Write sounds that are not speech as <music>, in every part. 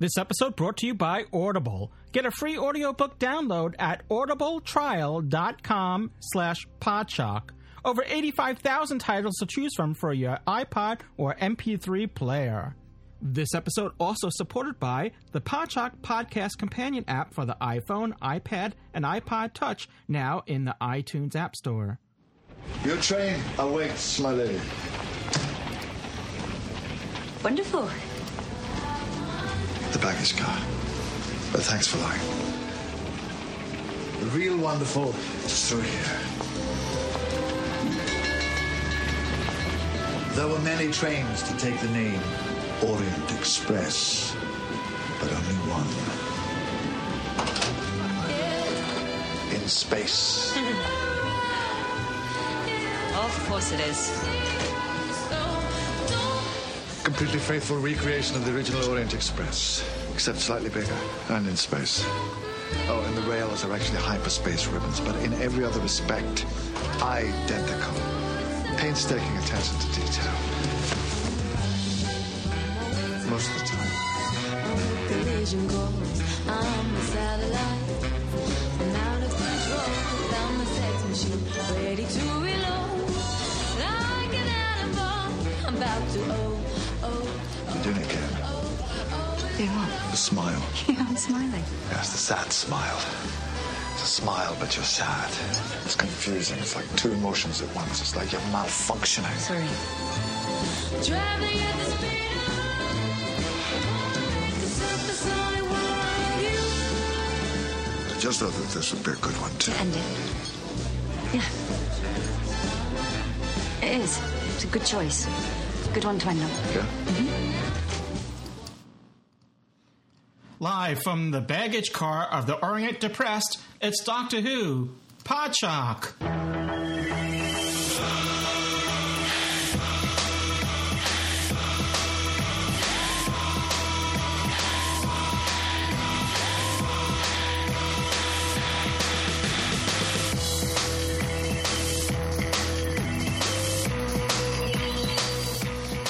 This episode brought to you by Audible. Get a free audiobook download at audibletrial.com slash podshock. Over 85,000 titles to choose from for your iPod or MP3 player. This episode also supported by the Podshock Podcast Companion app for the iPhone, iPad, and iPod Touch, now in the iTunes App Store. Your train awaits, my lady. Wonderful. The baggage car. But thanks for lying. The real wonderful is through here. There were many trains to take the name Orient Express, but only one. In space. <laughs> Of course it is. Completely faithful recreation of the original Orient Express, except slightly bigger and in space. Oh, and the rails are actually hyperspace ribbons, but in every other respect, identical. Painstaking attention to detail. Most of the time. I'm to I'm Do what? The smile. <laughs> Yeah, I'm smiling. Yes, the sad smile. It's a smile, but you're sad. It's confusing. It's like two emotions at once. It's like you're malfunctioning. Sorry. traveling at the speed of the supersonic world. You I just thought that this would be a good one, too. To end it. Yeah. It is. It's a good choice. Good one to end on. Yeah? Mm-hmm. Live from the baggage car of the Orient Depressed, it's Doctor Who, Podshock.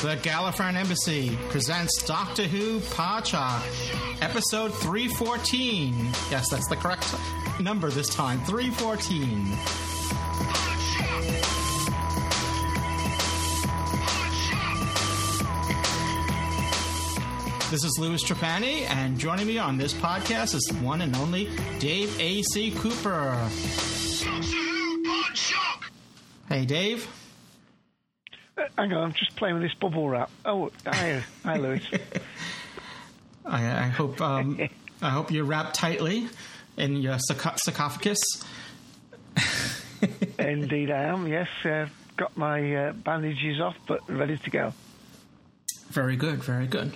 The Gallifreyan Embassy presents Doctor Who Podshock, episode 314. Yes, that's the correct number this time 314. This is Louis Trapani, and joining me on this podcast is one and only Dave A.C. Cooper. Hey, Dave. Uh, hang on, I'm just playing with this bubble wrap. Oh, hi, hi, Louis. <laughs> I, I hope um, <laughs> I hope you're wrapped tightly in your sarco- sarcophagus. Indeed, I am. Yes, uh, got my uh, bandages off, but ready to go. Very good, very good.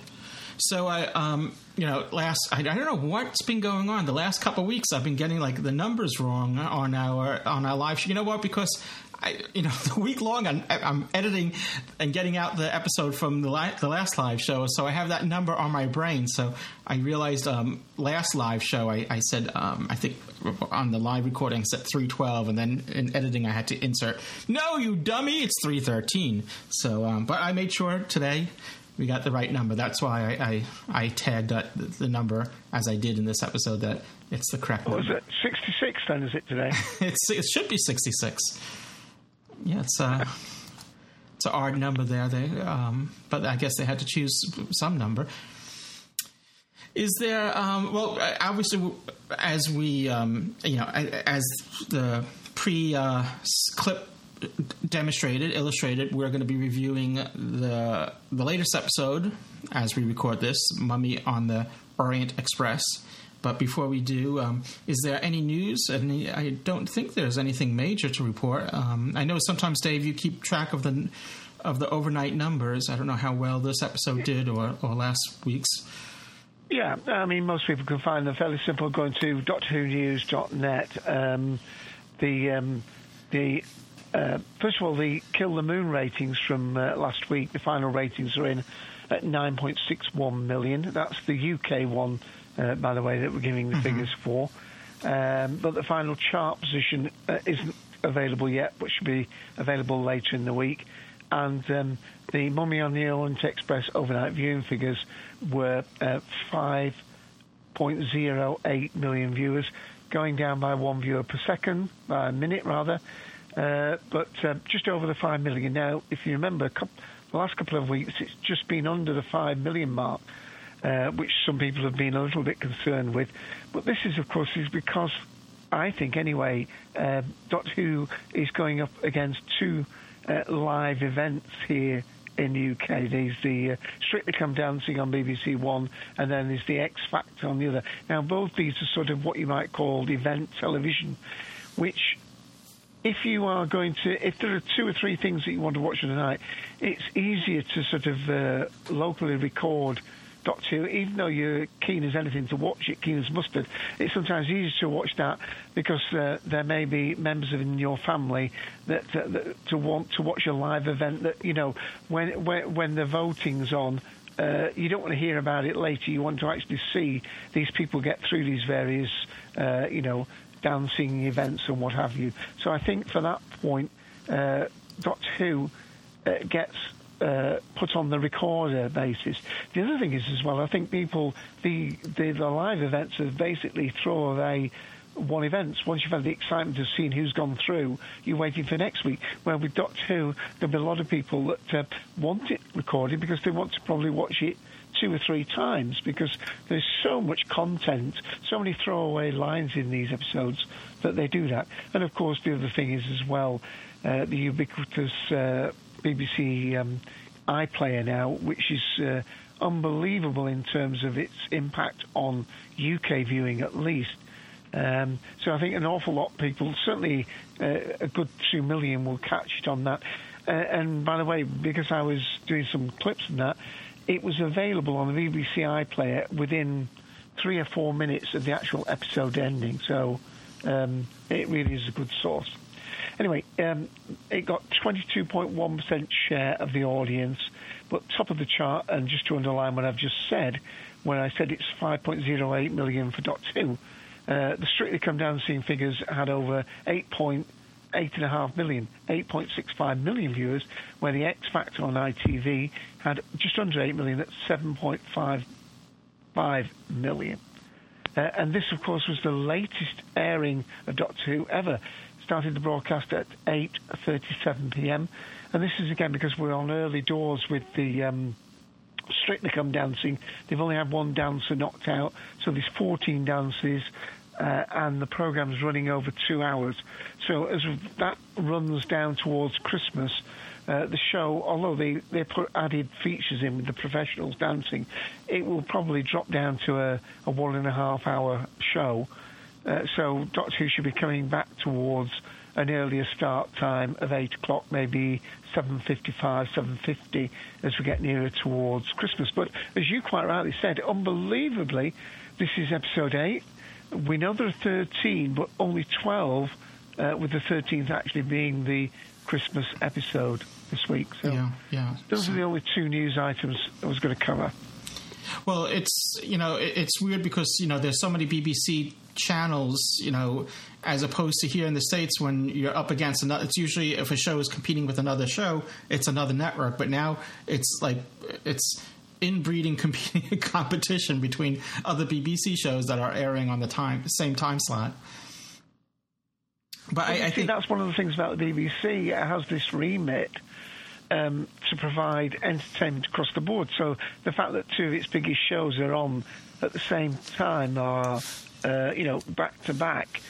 So I, um, you know, last I, I don't know what's been going on. The last couple of weeks, I've been getting like the numbers wrong on our on our live. show. You know what? Because I, you know, <laughs> the week long I'm, I'm editing and getting out the episode from the the last live show, so I have that number on my brain. So I realized um, last live show I, I said um, I think on the live recording I said three twelve, and then in editing I had to insert no, you dummy, it's three thirteen. So, um, but I made sure today we got the right number. That's why I I, I tagged that, the number as I did in this episode that it's the correct What was it? 66 then, is it today? <laughs> It's it should be sixty six. Yeah, it's a it's an odd number there. They um, but I guess they had to choose some number. Is there um, well obviously as we um, you know as the pre uh, clip demonstrated illustrated we're going to be reviewing the the latest episode as we record this mummy on the orient express but before we do um, is there any news any, i don't think there's anything major to report um, i know sometimes dave you keep track of the of the overnight numbers i don't know how well this episode did or, or last week's Yeah, I mean, most people can find them fairly simple going to doctorwhonews.net. Um, the um, the uh, first of all the Kill the Moon ratings from uh, last week. The final ratings are in at 9.61 million. That's the UK one, uh, by the way, that we're giving the figures for. Um, but the final chart position uh, isn't available yet, but should be available later in the week. And um, the Mummy on the Orient Express overnight viewing figures were uh, 5.08 million viewers, going down by one viewer per second, by a minute rather, uh, but uh, just over the 5 million. Now, if you remember, a couple, the last couple of weeks, it's just been under the 5 million mark. Uh, which some people have been a little bit concerned with, but this is, of course, is because I think anyway, uh, Doctor Who is going up against two uh, live events here in the UK. There's the uh, Strictly Come Dancing on BBC One, and then there's the X Factor on the other. Now, both these are sort of what you might call event television, which if you are going to, if there are two or three things that you want to watch tonight, it's easier to sort of uh, locally record Doctor Who, even though you're keen as anything to watch it, keen as mustard, it's sometimes easier to watch that because uh, there may be members in your family that, that to want to watch a live event that you know when when, when the voting's on. Uh, you don't want to hear about it later. You want to actually see these people get through these various, uh, you know, dancing events and what have you. So I think for that point, uh, Doctor Who uh, gets uh, put on the recorder basis. The other thing is as well, I think people the the, the live events are basically throw away one events. Once you've had the excitement of seeing who's gone through, you're waiting for next week. Where with Doctor Who, there'll be a lot of people that uh, want it recorded because they want to probably watch it two or three times because there's so much content, so many throwaway lines in these episodes that they do that. And of course, the other thing is as well uh, the ubiquitous uh, BBC um, iPlayer now, which is uh, unbelievable in terms of its impact on UK viewing, at least. Um, so I think an awful lot of people, certainly uh, a good two million, will catch it on that. Uh, and by the way, because I was doing some clips on that, it was available on the BBC iPlayer within three or four minutes of the actual episode ending. So um, it really is a good source. Anyway, um, it got 22.1% share of the audience, but top of the chart, and just to underline what I've just said, when I said it's 5.08 million for Dot 2, uh, the Strictly Come Dancing figures had over 8.8.5 million, 8.65 million viewers, where the X Factor on ITV had just under 8 million at 7.55 million. Uh, and this, of course, was the latest airing of Doctor Who ever. Started the broadcast at 8:37 p.m. And this is again because we're on early doors with the um, Strictly Come Dancing. They've only had one dancer knocked out, so there's 14 dances. Uh, and the program's running over two hours. So as that runs down towards Christmas, uh, the show, although they, they put added features in with the professionals dancing, it will probably drop down to a, a one and a half hour show. Uh, so Doctor Who should be coming back towards an earlier start time of 8 o'clock, maybe 7.55, 7.50 as we get nearer towards Christmas. But as you quite rightly said, unbelievably, this is episode 8. We know there are 13, but only 12, uh, with the 13th actually being the Christmas episode this week. So Yeah, yeah. those are the only two news items I was going to cover. Well, it's you know it's weird because you know there's so many BBC channels, you know, as opposed to here in the states when you're up against another. It's usually if a show is competing with another show, it's another network. But now it's like it's inbreeding competing <laughs> competition between other BBC shows that are airing on the time same time slot. But I, I think that's one of the things about the BBC. It has this remit um, to provide entertainment across the board. So the fact that two of its biggest shows are on at the same time are, uh, you know, back to back.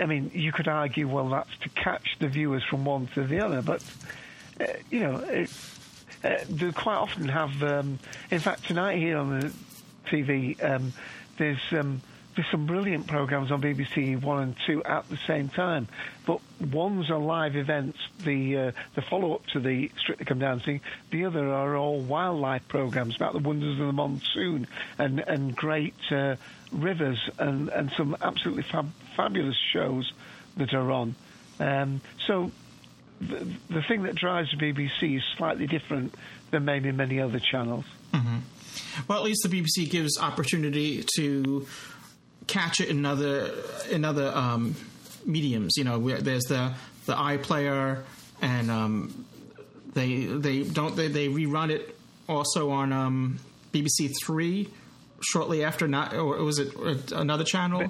I mean, you could argue, well, that's to catch the viewers from one to the other, but uh, you know, it, uh, they quite often have. Um, in fact, tonight here on the TV, um, there's um, there's some brilliant programs on BBC One and Two at the same time. But one's a live event, the uh, the follow up to the Strictly Come Dancing. The other are all wildlife programs about the wonders of the monsoon and and great uh, rivers and and some absolutely fab- fabulous shows that are on. Um, so the, the thing that drives the BBC is slightly different than maybe many other channels. Well, at least the BBC gives opportunity to catch it in other in other um, mediums. You know, there's the the iPlayer, and um, they they don't they, they rerun it also on um, BBC Three shortly after. Not or was it another channel?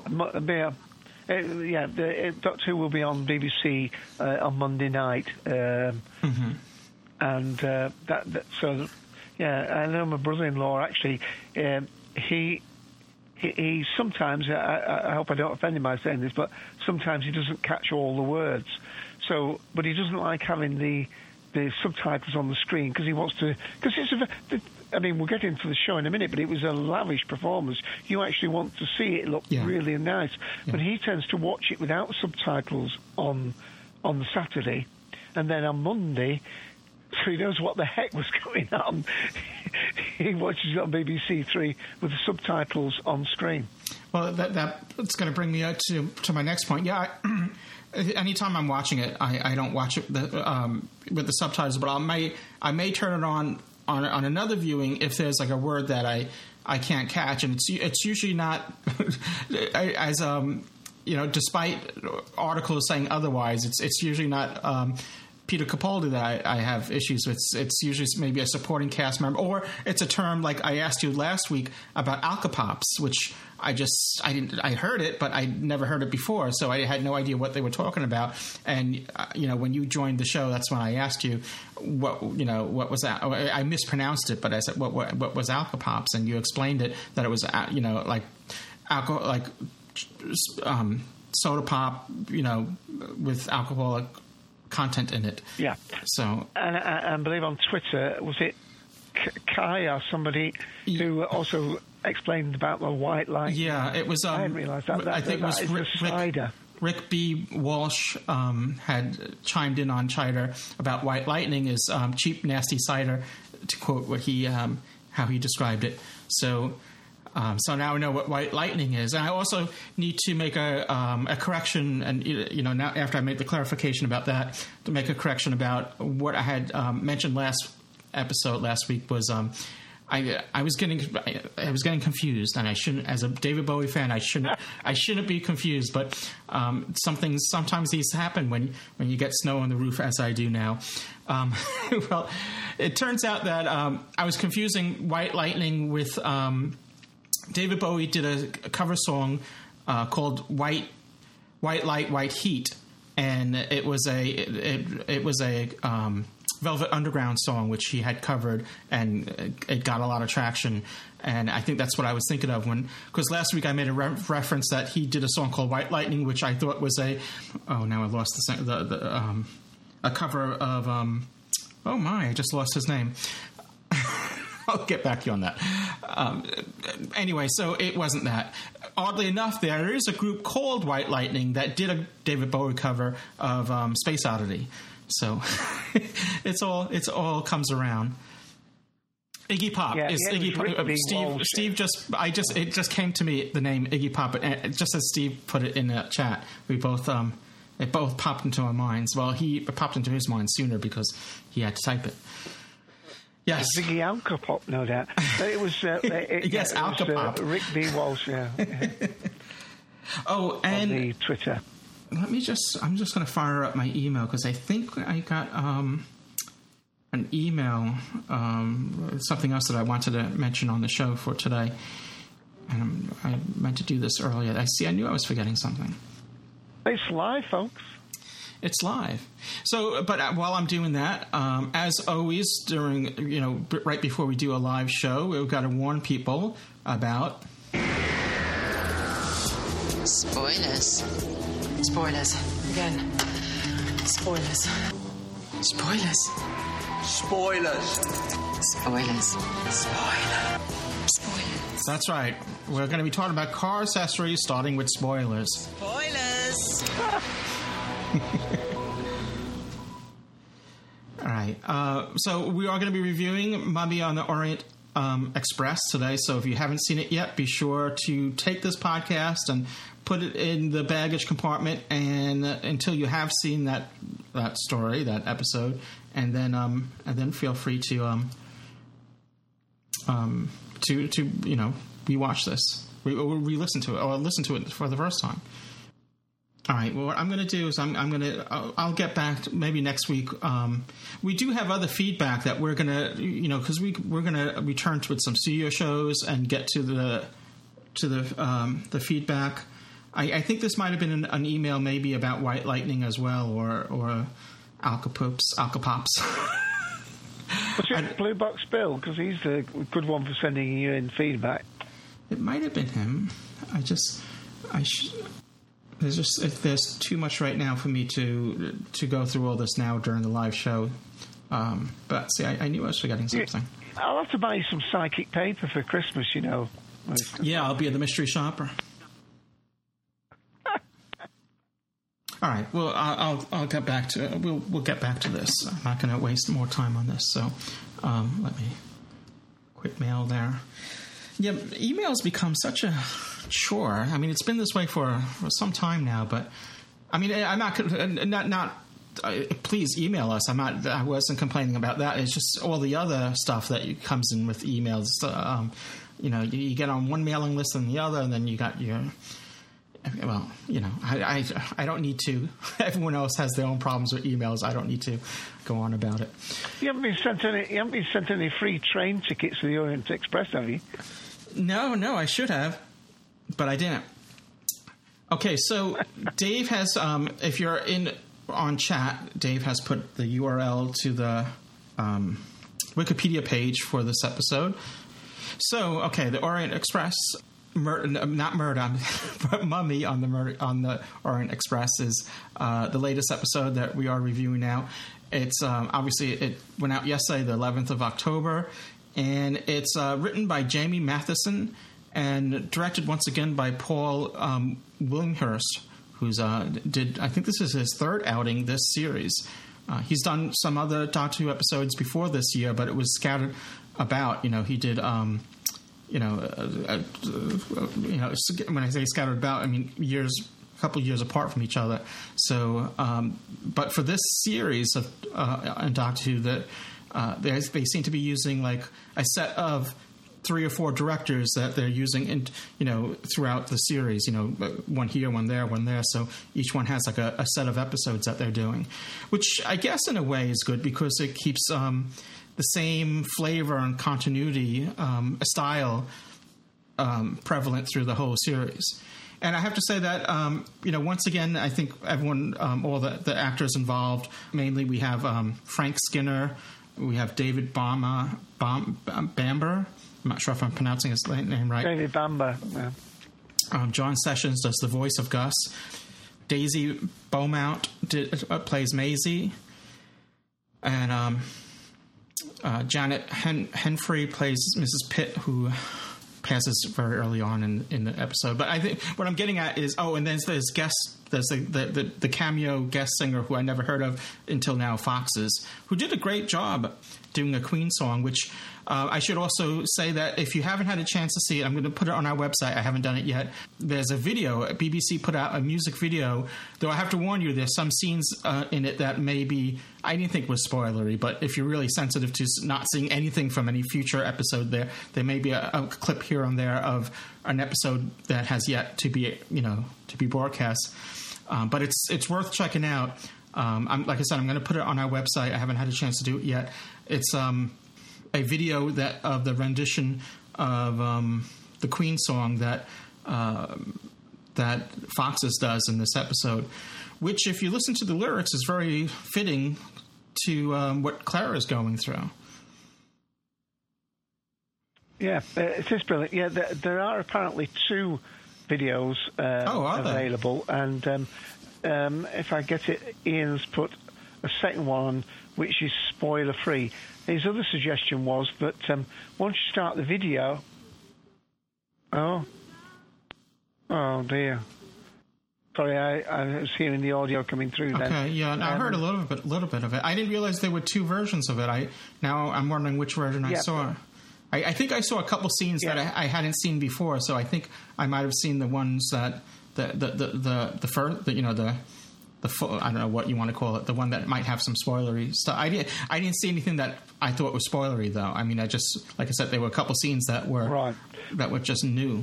Yeah, uh, yeah. The, uh, Doctor Who will be on BBC uh, on Monday night, um, and uh, that, that so yeah. I know my brother-in-law actually. Um, he. He, he sometimes, I, I I hope I don't offend him by saying this, but sometimes he doesn't catch all the words. So, but he doesn't like having the the subtitles on the screen because he wants to. Because it's a. the- I mean, we'll get into the show in a minute, but it was a lavish performance. You actually want to see it look Yeah. really nice. But he tends to watch it without subtitles on on Saturday, and then on Monday, so he knows what the heck was <laughs> going on. <laughs> he watches it on BBC Three with the subtitles on screen. Well, that that's going to bring me out to to my next point. Yeah, I, <clears throat> anytime I'm watching it, I, I don't watch it the, um, with the subtitles, but I may I may turn it on on on another viewing if there's like a word that I I can't catch, and it's it's usually not <laughs> as um you know despite articles saying otherwise, it's it's usually not. Um, Peter Capaldi that I, I have issues with. It's, it's usually maybe a supporting cast member, or it's a term like I asked you last week about alcapops, which I just I didn't I heard it, but I never heard it before, so I had no idea what they were talking about. And uh, you know, when you joined the show, that's when I asked you what you know what was that. I mispronounced it, but I said what what, what was alcapops, and you explained it that it was uh, you know like alcohol like um, soda pop, you know, with alcoholic content in it. Yeah. So And I, I believe on Twitter, was it Kai or somebody who also explained about the white light? yeah, it was. Um, I didn't realise that. I That- think it that was Rick, cider. Rick, B. Walsh um, had chimed in on cider about white lightning is um, cheap, nasty cider, to quote what he um, how he described it. So. Um, so now I know what white lightning is, and I also need to make a um, a correction. And you know, now after I made the clarification about that, to make a correction about what I had um, mentioned last episode last week was um, I I was getting I, I was getting confused, and I shouldn't. As a David Bowie fan, I shouldn't I shouldn't be confused. But um, some things sometimes these happen when when you get snow on the roof, as I do now. Um, <laughs> well, it turns out that um, I was confusing White Lightning with. Um, David Bowie did a, a cover song uh, called "White White Light, White Heat," and it was a it, it, it was a um, Velvet Underground song which he had covered, and it- got a lot of traction. And I think that's what I was thinking of when because last week I made a re- reference that he did a song called "White Lightning," which I thought was a oh now I lost the the, the um, a cover of um, oh my I just lost his name. <laughs> I'll get back to you on that. Um, anyway, so it wasn't that. Oddly enough, there is a group called White Lightning that did a David Bowie cover of um, Space Oddity. So <laughs> it's all it's all comes around. Iggy Pop Yeah, is Iggy Pop. Uh, Steve Steve just I just it just came to me the name Iggy Pop and just as Steve put it in the chat, we both um it both popped into our minds. Well, he it popped into his mind sooner because he had to type it. Yes. Ziggy Alcopop, no doubt. But it was. Uh, <laughs> it, Yes, yeah, it was, Uh, Rick B. Walsh, yeah, <laughs> Oh, on and the Twitter. Let me just i'm just going to fire up my email because i think i got um, an email um, something else that i wanted to mention on the show for today and I'm, i meant to do this earlier i see i knew i was forgetting something It's live, folks. it's live so but uh, while i'm doing that um, as always during you know right before we do a live show we've got to warn people about Spoilers. Spoilers. Again. Spoilers. Spoilers. Spoilers. Spoilers. Spoiler. Spoilers. that's right we're going to be talking about car accessories starting with spoilers Spoilers. <laughs> All right. Uh, so we are going to be reviewing Mummy on the Orient um, Express today. So if you haven't seen it yet, be sure to take this podcast and put it in the baggage compartment, and uh, until you have seen that that story, that episode, and then um, and then feel free to um, um, to to you know rewatch this, re- or re-listen to it, or listen to it for the first time. All right. Well, what I'm going to do is I'm, I'm going to I'll, I'll get back maybe next week. Um, we do have other feedback that we're going to you know because we we're going to return to it some studio shows and get to the to the um, the feedback. I, I think this might have been an, an email maybe about White Lightning as well, or or Alcapoops, Alcapops. Was it Blue Box Bill? Because he's a good one for sending you in feedback. It might have been him. I just, I sh- there's just if there's too much right now for me to to go through all this now during the live show. Um, but see, I, I knew I was forgetting something. I'll have to buy you some psychic paper for Christmas, you know. Yeah, I'll be at the mystery shopper. All right. Well, I'll I'll, get back to we'll we'll get back to this. I'm not going to waste more time on this. So, um, let me quit mail there. Yeah, emails become such a chore. I mean, it's been this way for, for some time now. But I mean, I'm not not not. Uh, please email us. I'm not. I wasn't complaining about that. It's just all the other stuff that comes in with emails. Um, you know, you, you get on one mailing list and the other, and then you got your well, you know, I, I, I don't need to. <laughs> Everyone else has their own problems with emails. I don't need to go on about it. You haven't been sent any. You haven't been sent any free train tickets to the Orient Express, have you? No, no, I should have, but I didn't. Okay, so <laughs> Dave has. Um, if you're in on chat, Dave has put the URL to the um, Wikipedia page for this episode. So, okay, the Orient Express Mur- not murder, <laughs> but mummy on the murder on the Orient Express is uh, the latest episode that we are reviewing now. It's um, obviously it went out yesterday, the 11th of October, and it's uh, written by Jamie Matheson and directed once again by Paul um, Willinghurst, who's uh, did I think this is his third outing this series. Uh, he's done some other Doctor Who episodes before this year, but it was scattered about. You know, he did. Um, you know, uh, uh, you know, when I say scattered about, I mean years, a couple years apart from each other. So, um, but for this series of uh, in Doctor Who, that uh, they they seem to be using like a set of three or four directors that they're using in you know throughout the series you know one here one there one there so each one has like a, a set of episodes that they're doing which i guess in a way is good because it keeps um, the same flavor and continuity um, style um, prevalent through the whole series. And I have to say that, um, you know, once again, I think everyone, um, all the, the, actors involved, mainly we have um, Frank Skinner, we have David Bama, Bam, Bamber. I'm not sure if I'm pronouncing his name right. David Bamber. Yeah. Um, John Sessions does the voice of Gus. Daisy Beaumont did, uh, plays Maisie. And um, uh, Janet Hen- Henfrey plays Mrs. Pitt, who passes very early on in, in the episode. But I think what I'm getting at is oh, and then there's this guest there's the, the, the, the cameo guest singer who I never heard of until now, Foxes, who did a great job doing a Queen song, which uh, I should also say that if you haven't had a chance to see it, I'm going to put it on our website. I haven't done it yet. There's a video. BBC put out a music video, though I have to warn you, there's some scenes uh, in it that maybe I didn't think was spoilery, but if you're really sensitive to not seeing anything from any future episode, there there may be a, a clip here and there of an episode that has yet to be you know to be broadcast. Um, but it's it's worth checking out. Um, like I said, I'm going to put it on our website. I haven't had a chance to do it yet. It's um, a video that of the rendition of um, the Queen song that uh, that Foxes does in this episode, which, if you listen to the lyrics, is very fitting to um, what Clara is going through. Yeah, uh, it is brilliant. Yeah, there, there are apparently two videos uh, oh, available, they? and um, um, if I get it, Ian's put a second one which is spoiler free. His other suggestion was that um, once you start the video, oh, oh dear. Sorry, I, I was hearing the audio coming through. Okay, then. yeah, I heard a little bit, little bit of it. I didn't realize there were two versions of it. I now I'm wondering which version I Yeah. saw. I, I think I saw a couple scenes that I, I hadn't seen before, so I think I might have seen the ones that the the the the, the first, the, you know the. The full, I don't know what you want to call it. The one that might have some spoilery stuff. I didn't. I didn't see anything that I thought was spoilery, though. I mean, I just, like I said, there were a couple scenes that were Right. that were just new.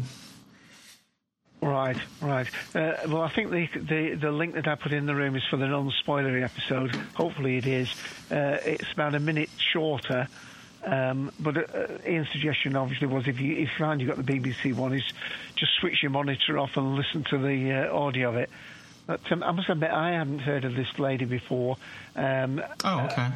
Right, right. Uh, well, I think the, the the link that I put in the room is for the non-spoilery episode. Hopefully, it is. Uh, it's about a minute shorter. Um, but uh, Ian's suggestion, obviously, was if you if you find you've got the BBC one, is just switch your monitor off and listen to the uh, audio of it. But um, I must admit, I hadn't heard of this lady before. Um, Oh, okay.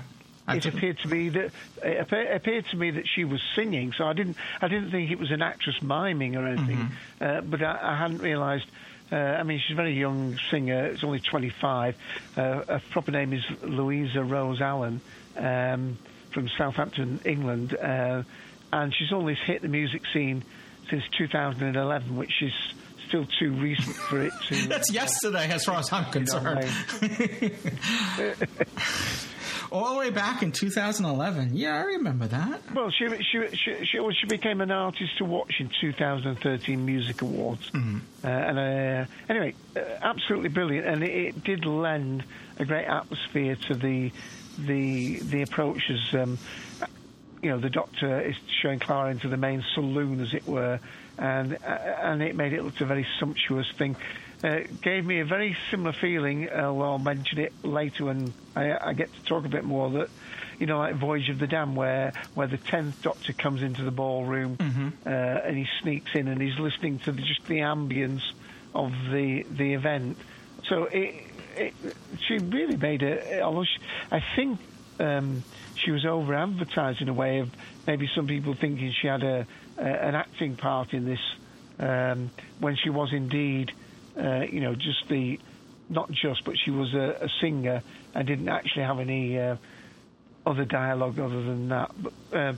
I it didn't- appeared to me that it appeared, appeared to me that she was singing, so I didn't I didn't think it was an actress miming or anything. Uh, but I, I hadn't realised. Uh, I mean, she's a very young singer. It's only 25. Uh, her proper name is Louisa Rose Allen um, from Southampton, England, uh, and she's only hit the music scene since 2011, which is still too recent for it to. <laughs> That's yesterday, as far as I'm concerned. <laughs> All the way back in 2011. Yeah, I remember that. Well, she she she she, well, she became an artist to watch in 2013 Music Awards, uh, and uh, anyway, uh, absolutely brilliant, and it, it did lend a great atmosphere to the the the approach as um, you know the doctor is showing Clara into the main saloon, as it were, and uh, and it made it look a very sumptuous thing. Uh, gave me a very similar feeling, although I'll mention it later when I, I get to talk a bit more. That you know, like Voyage of the Dam, where where the tenth Doctor comes into the ballroom uh, and he sneaks in and he's listening to the, just the ambience of the the event. So it, it she really made it. Although she, I think um, she was over advertised in a way of maybe some people thinking she had a, a an acting part in this um, when she was indeed, uh, you know, just the not just, but she was a, a singer and didn't actually have any uh, other dialogue other than that. But um,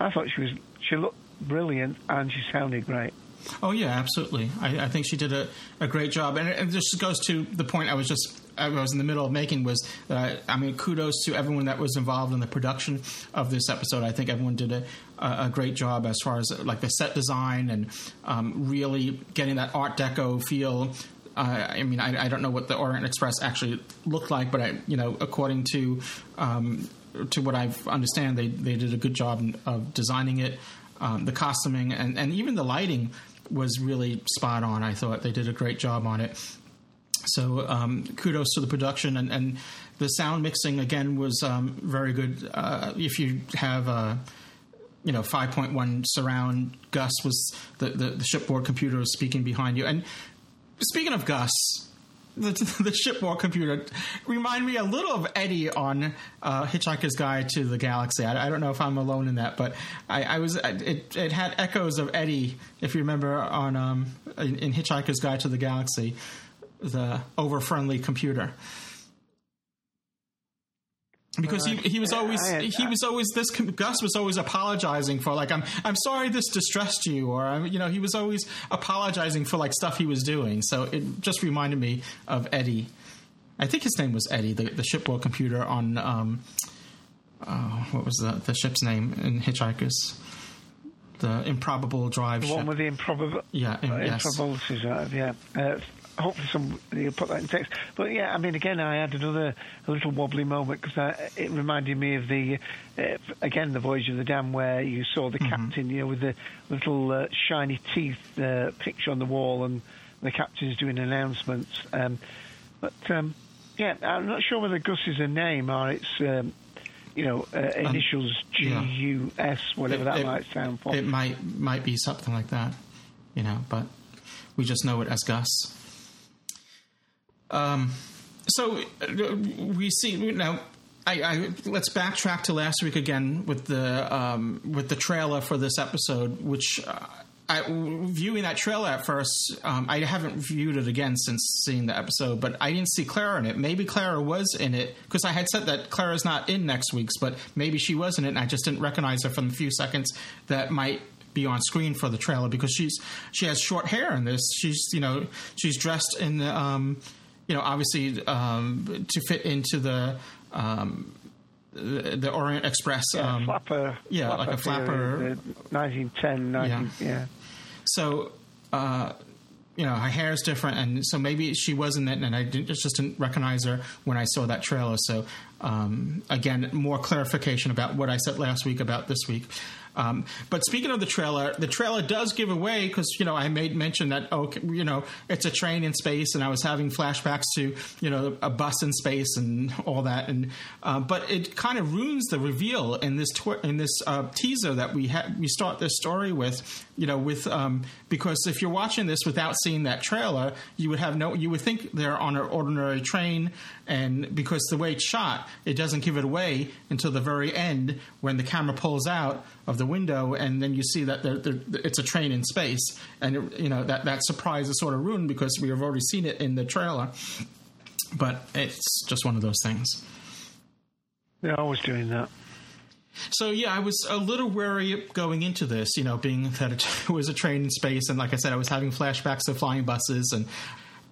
I thought she was she looked brilliant and she sounded great. Oh yeah, absolutely. I, I think she did a, a great job, and it, it just goes to the point I was just I was in the middle of making was uh, I mean kudos to everyone that was involved in the production of this episode. I think everyone did a, a, great job as far as like the set design and um, really getting that Art Deco feel. Uh, I mean, I, I don't know what the Orient Express actually looked like, but I, you know, according to um, to what I understand, they they did a good job of designing it. Um, the costuming and, and even the lighting was really spot on. I thought they did a great job on it. So um, kudos to the production and, and the sound mixing again was um, very good. Uh, if you have a you know 5.1 surround, Gus was the, the the shipboard computer was speaking behind you. And speaking of Gus, the, <laughs> the shipboard computer remind me a little of Eddie on uh, Hitchhiker's Guide to the Galaxy. I, I don't know if I'm alone in that, but I, I was it, it had echoes of Eddie, if you remember on um, in, in Hitchhiker's Guide to the Galaxy, the over friendly computer. Because he, he was always I he was always this Gus was always apologizing for like I'm I'm sorry this distressed you or I'm, you know he was always apologizing for like stuff he was doing so it just reminded me of Eddie I think his name was Eddie the, the shipboard computer on um oh, what was the the ship's name in Hitchhikers the improbable drive The ship one with the improbable, Yeah, im- uh, yes. improbabilities. Uh, yeah. Uh, hopefully, somebody will put that in text. But yeah, I mean, again, I had another a little wobbly moment because it reminded me of the uh, again the Voyage of the Dam, where you saw the captain, you know, with the little uh, shiny teeth uh, picture on the wall, and the captain's doing announcements. Um, but um, yeah, I'm not sure whether Gus is a name or it's. Um, you know, uh, initials G. U S, whatever It- that it- might sound for. It might might be something like that, you know, but we just know it as Gus. Um, so uh, we see now. I, I let's backtrack to last week again with the um, with the trailer for this episode, which. Uh, I, viewing that trailer at first, um, I haven't viewed it again since seeing the episode, but I didn't see Clara in it. Maybe Clara was in it because I had said that Clara's not in next week's, but maybe she was in it, and I just didn't recognize her from the few seconds that might be on screen for the trailer because she's she has short hair in this. She's you know she's dressed in um, you know obviously um, to fit into the um, the, the Orient Express. Yeah, um, flapper. yeah, like a flapper. uh, 1910, 19, yeah. So, uh, you know her hair is different, and so maybe she was in it, and I didn't, just didn't recognize her when I saw that trailer. So um, again, more clarification about what I said last week about this week. Um, but speaking of the trailer, the trailer does give away because you know I made mention that oh you know it's a train in space, and I was having flashbacks to you know a bus in space and all that, and uh, but it kind of ruins the reveal in this tw- in this uh, teaser that we ha- we start this story with, you know, with um, because if you're watching this without seeing that trailer, you would have no you would think they're on an ordinary train, and because the way it's shot, it doesn't give it away until the very end when the camera pulls out of the window, and then you see that they're, they're, it's a train in space, and it, you know that that surprise is sort of ruined because we have already seen it in the trailer. But it's just one of those things. They're always doing that. So yeah, I was a little wary going into this, you know, being that it <laughs> was a train in space, and like I said, I was having flashbacks of flying buses, and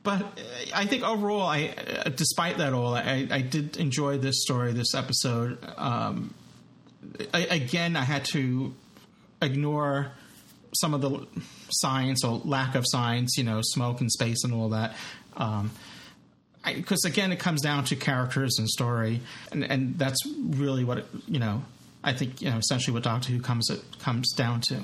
but I think overall, I, uh, despite that all, I, I did enjoy this story, this episode. Um, I, again, I had to ignore some of the science or lack of science, you know, smoke and space and all that. Um, because again, it comes down to characters and story, and and that's really what it, you know. I think you know essentially what Doctor Who comes it comes down to.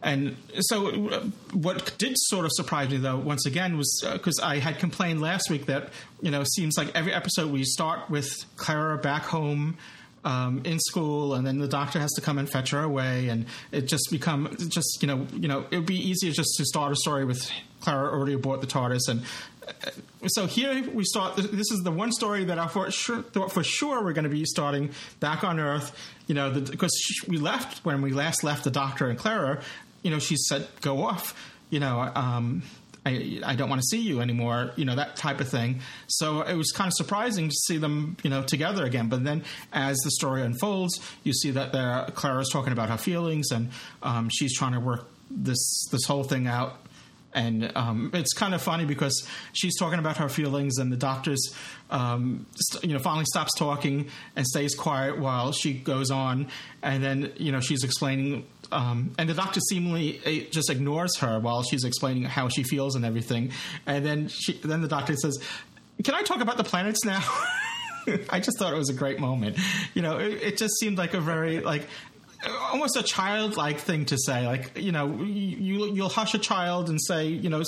And so, uh, what did sort of surprise me, though, once again, was because uh, I had complained last week that you know seems like every episode we start with Clara back home um, in school, and then the doctor has to come and fetch her away, and it just become just you know you know it would be easier just to start a story with Clara already aboard the TARDIS, and uh, so here we start. This is the one story that I sure, thought for sure we're going to be starting back on Earth. You know, because we left when we last left the Doctor and Clara. You know, she said, "Go off." You know, um, I, I don't want to see you anymore, you know, that type of thing. So it was kind of surprising to see them, you know, together again. But then as the story unfolds, you see that Clara's talking about her feelings and um, she's trying to work this this whole thing out and um, it's kind of funny because she's talking about her feelings, and the doctor's, um, st- you know, finally stops talking and stays quiet while she goes on, and then you know she's explaining, um, and the doctor seemingly uh, just ignores her while she's explaining how she feels and everything, and then she, then the doctor says, "Can I talk about the planets now?" <laughs> I just thought it was a great moment. You know, it, it, just seemed like a very like almost a childlike thing to say. Like you know, you you'll hush a child and say, you know,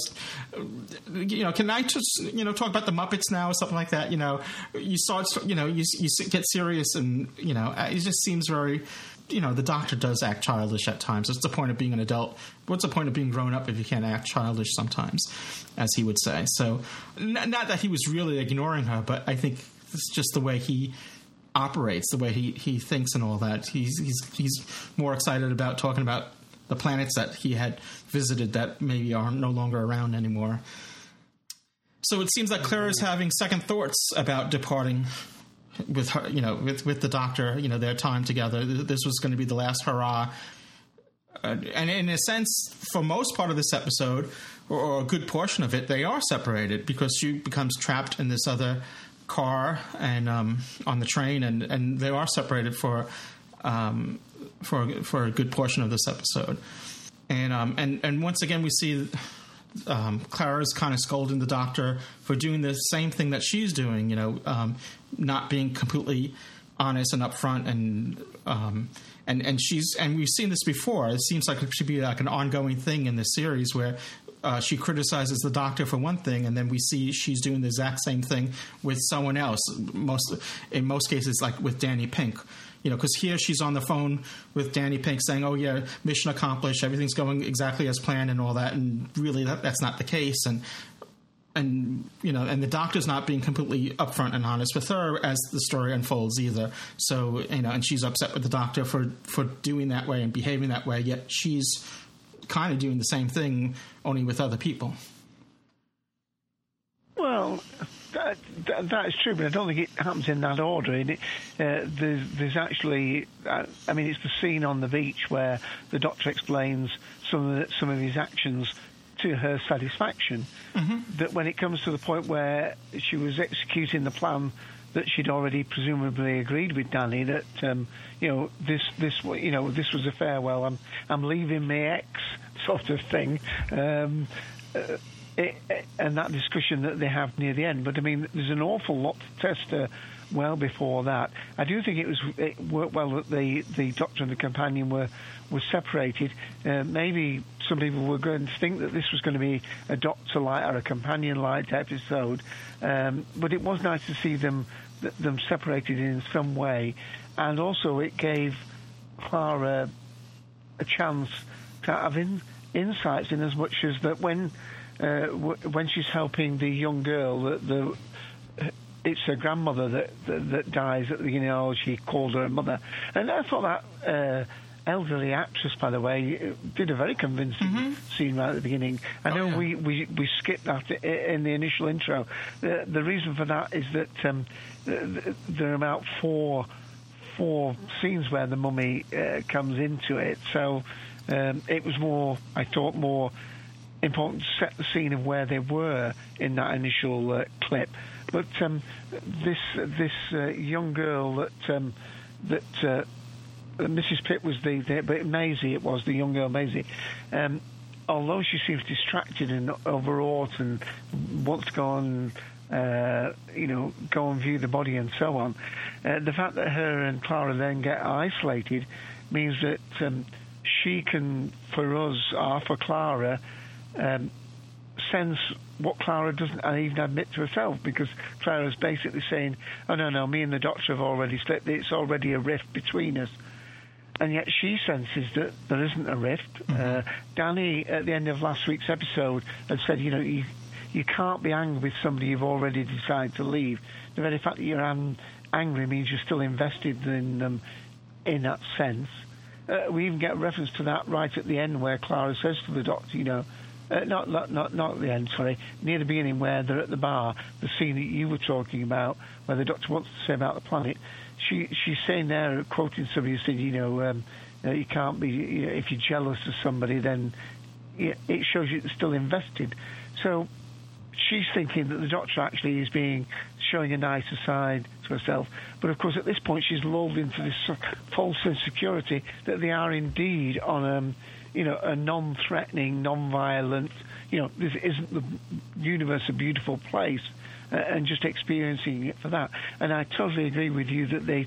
you know, can I just you know talk about the Muppets now or something like that? You know, you start you know you you get serious and you know it just seems very. You know, the doctor does act childish at times. What's the point of being an adult? What's the point of being grown up if you can't act childish sometimes, as he would say? So, not that he was really ignoring her, but I think it's just the way he operates, the way he, he thinks, and all that. He's he's he's more excited about talking about the planets that he had visited that maybe are no longer around anymore. So it seems that Claire is having second thoughts about departing with her, you know, with with the Doctor. You know, their time together. This was going to be the last hurrah. Uh, and in a sense, for most part of this episode, or, or a good portion of it, they are separated because she becomes trapped in this other car and um, on the train, and, and they are separated for um, for for a good portion of this episode. And um, and and once again, we see um, Clara's kind of scolding the doctor for doing the same thing that she's doing. You know, um, not being completely honest and upfront and. Um, and and she's and we've seen this before. It seems like it should be like an ongoing thing in this series where uh, she criticizes the doctor for one thing, and then we see she's doing the exact same thing with someone else. Most in most cases, like with Danny Pink. You know, because here she's on the phone with Danny Pink saying, "Oh yeah, mission accomplished, everything's going exactly as planned, and all that." And really, that, that's not the case. And and you know, and the doctor's not being completely upfront and honest with her as the story unfolds either. So you know, and she's upset with the doctor for for doing that way and behaving that way. Yet she's kind of doing the same thing, only with other people. Well, that, that, that is true, but I don't think it happens in that order. It, uh, there's, there's, actually, uh, I mean, it's the scene on the beach where the doctor explains some of the, some of his actions to her satisfaction. Mm-hmm. That when it comes to the point where she was executing the plan that she'd already presumably agreed with Danny that um, you know this this you know this was a farewell. I'm I'm leaving my ex <laughs> sort of thing. Um, uh, it, and that discussion that they have near the end. But I mean, there's an awful lot to test her well before that. I do think it was it worked well that the the doctor and the companion were were separated. Uh, maybe some people were going to think that this was going to be a doctor light or a companion light episode, um, but it was nice to see them th- them separated in some way, and also it gave Clara a chance to have in, insights in as much as that when w- when she's helping the young girl, the, the it's her grandmother that, that that dies at the you know she called her a mother, and I thought that. Uh, Elderly actress, by the way, did a very convincing scene right at the beginning. I know yeah. we, we, we skipped that in the initial intro. The, the reason for that is that um, th- th- there are about four four scenes where the mummy uh, comes into it. So um, it was more, I thought, more important to set the scene of where they were in that initial uh, clip. But um, this this uh, young girl that um, that uh, Mrs. Pitt was the, the but Maisie it was the young girl Maisie. Um, although she seems distracted and overwrought and wants to go and uh, you know go and view the body and so on, uh, the fact that her and Clara then get isolated means that um, she can, for us, or for Clara, um, sense what Clara doesn't even admit to herself because Clara's basically saying, "Oh no, no, me and the doctor have already split. It's already a rift between us." And yet she senses that there isn't a rift. Uh, Danny, at the end of last week's episode, had said, "You know, you you can't be angry with somebody you've already decided to leave. The very fact that you're an- angry means you're still invested in them in that sense." Uh, we even get a reference to that right at the end where Clara says to the doctor, you know, uh, not, not not not at the end, sorry, near the beginning where they're at the bar, the scene that you were talking about, where the doctor wants to say about the planet. She she's saying there, quoting somebody who said, you know, um, you can't be you know, if you're jealous of somebody, then it shows you're still invested. So she's thinking that the doctor actually is being showing a nicer side to herself. But of course, at this point, she's lulled into this false insecurity that they are indeed on um, you know, a non-threatening, non-violent. You know, this isn't the universe a beautiful place, uh, and just experiencing it for that. And I totally agree with you that they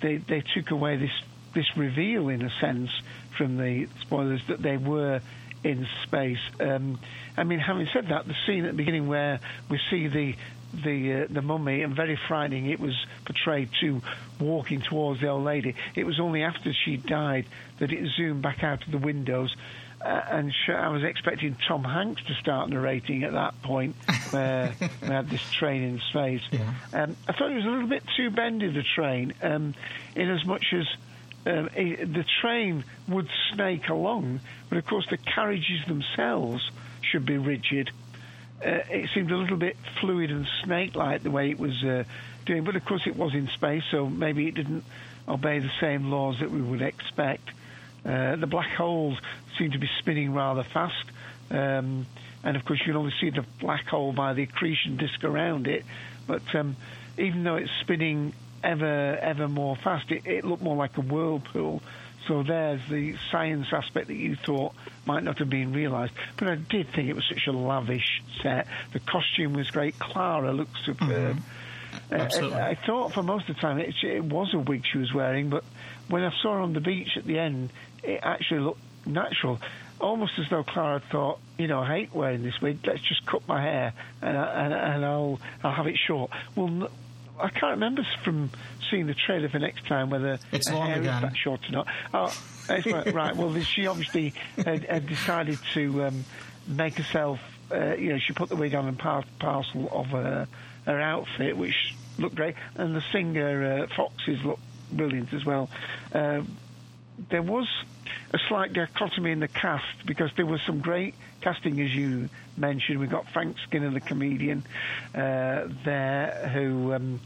they they took away this this reveal in a sense from the spoilers that they were in space. Um, I mean, having said that, the scene at the beginning where we see the the uh, the mummy and very frightening. It was portrayed to walking towards the old lady. It was only after she died that it zoomed back out of the windows. Uh, and sh- I was expecting Tom Hanks to start narrating at that point, where <laughs> we had this train in space. Um, I thought it was a little bit too bendy, the train, um, in as much as um, it, the train would snake along, but of course the carriages themselves should be rigid. Uh, it seemed a little bit fluid and snake-like the way it was uh, doing, but of course it was in space, so maybe it didn't obey the same laws that we would expect. Uh, the black holes seem to be spinning rather fast, um, and of course you can only see the black hole by the accretion disk around it. But um, even though it's spinning ever ever more fast, it, it looked more like a whirlpool. So there's the science aspect that you thought might not have been realised. But I did think it was such a lavish set. The costume was great. Clara looked superb. Uh, Absolutely. I, I thought for most of the time it, it was a wig she was wearing, but when I saw her on the beach at the end, it actually looked natural. Almost as though Clara thought, you know, I hate wearing this wig. Let's just cut my hair and, I, and, and I'll I'll have it short. Well, I can't remember from seeing the trailer for next time whether It's her long hair again. is that short or not. Oh, right. <laughs> right. Well, she obviously had, had decided to um, make herself. Uh, you know, she put the wig on and part parcel of her her outfit, which looked great, and the singer uh, Foxes looked brilliant as well. Uh, there was a slight dichotomy in the cast because there was some great casting, as you mentioned. We've got Frank Skinner, the comedian, uh, there, who. Um,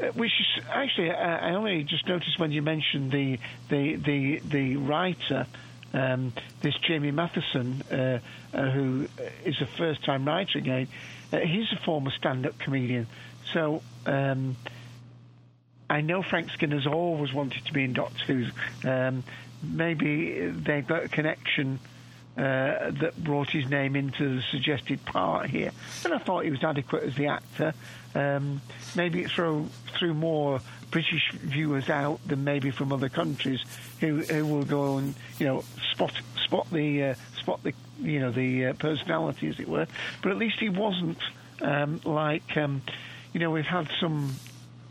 uh, which is actually, I only just noticed when you mentioned the the the, the writer, um, this Jamie Mathieson, uh, uh, who is a first-time writer again. Uh, he's a former stand-up comedian, so um, I know Frank Skinner's always wanted to be in Doctor Who. Um, maybe they've got a connection uh, that brought his name into the suggested part here. And I thought he was adequate as the actor. Um, maybe it throw, threw more British viewers out than maybe from other countries who, who will go and you know spot spot the uh, spot the you know the uh, personality as it were. But at least he wasn't um, like um, you know we've had some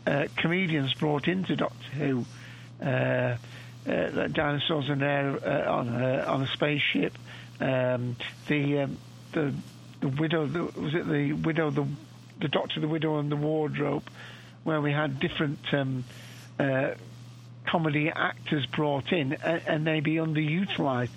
uh, comedians brought into Doctor Who. Uh, uh, dinosaurs in there uh, on a on a spaceship. Um, the um, the the widow the, was it the widow the the doctor the widow and the wardrobe, where we had different um, uh, comedy actors brought in and, and they be underutilized.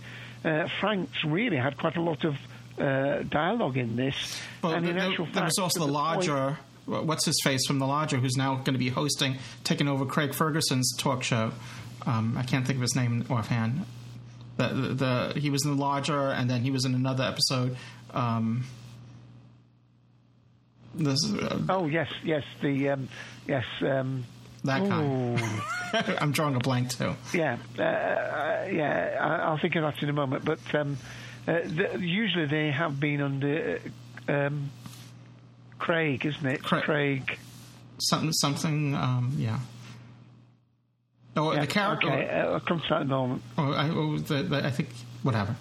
Uh, Frank's really had quite a lot of uh, dialogue in this, Well, and in there, actual there was also the point- Lodger. What's his face from the Lodger, who's now going to be hosting, taking over Craig Ferguson's talk show. Um, I can't think of his name offhand. The, the, the he was in the Lodger, and then he was in another episode. Um, this uh, Oh yes, yes, the um, yes. Um, that ooh. <laughs> I'm drawing a blank too. Yeah, uh, uh, yeah. I- I'll think of that in a moment. But um, uh, the, usually they have been under uh, um, Craig, isn't it? Craig. Craig. Something, something. Um, yeah. Oh, Yeah, the character. Okay, uh, I'll come to that in a moment. Oh, I, oh the, the, I think whatever.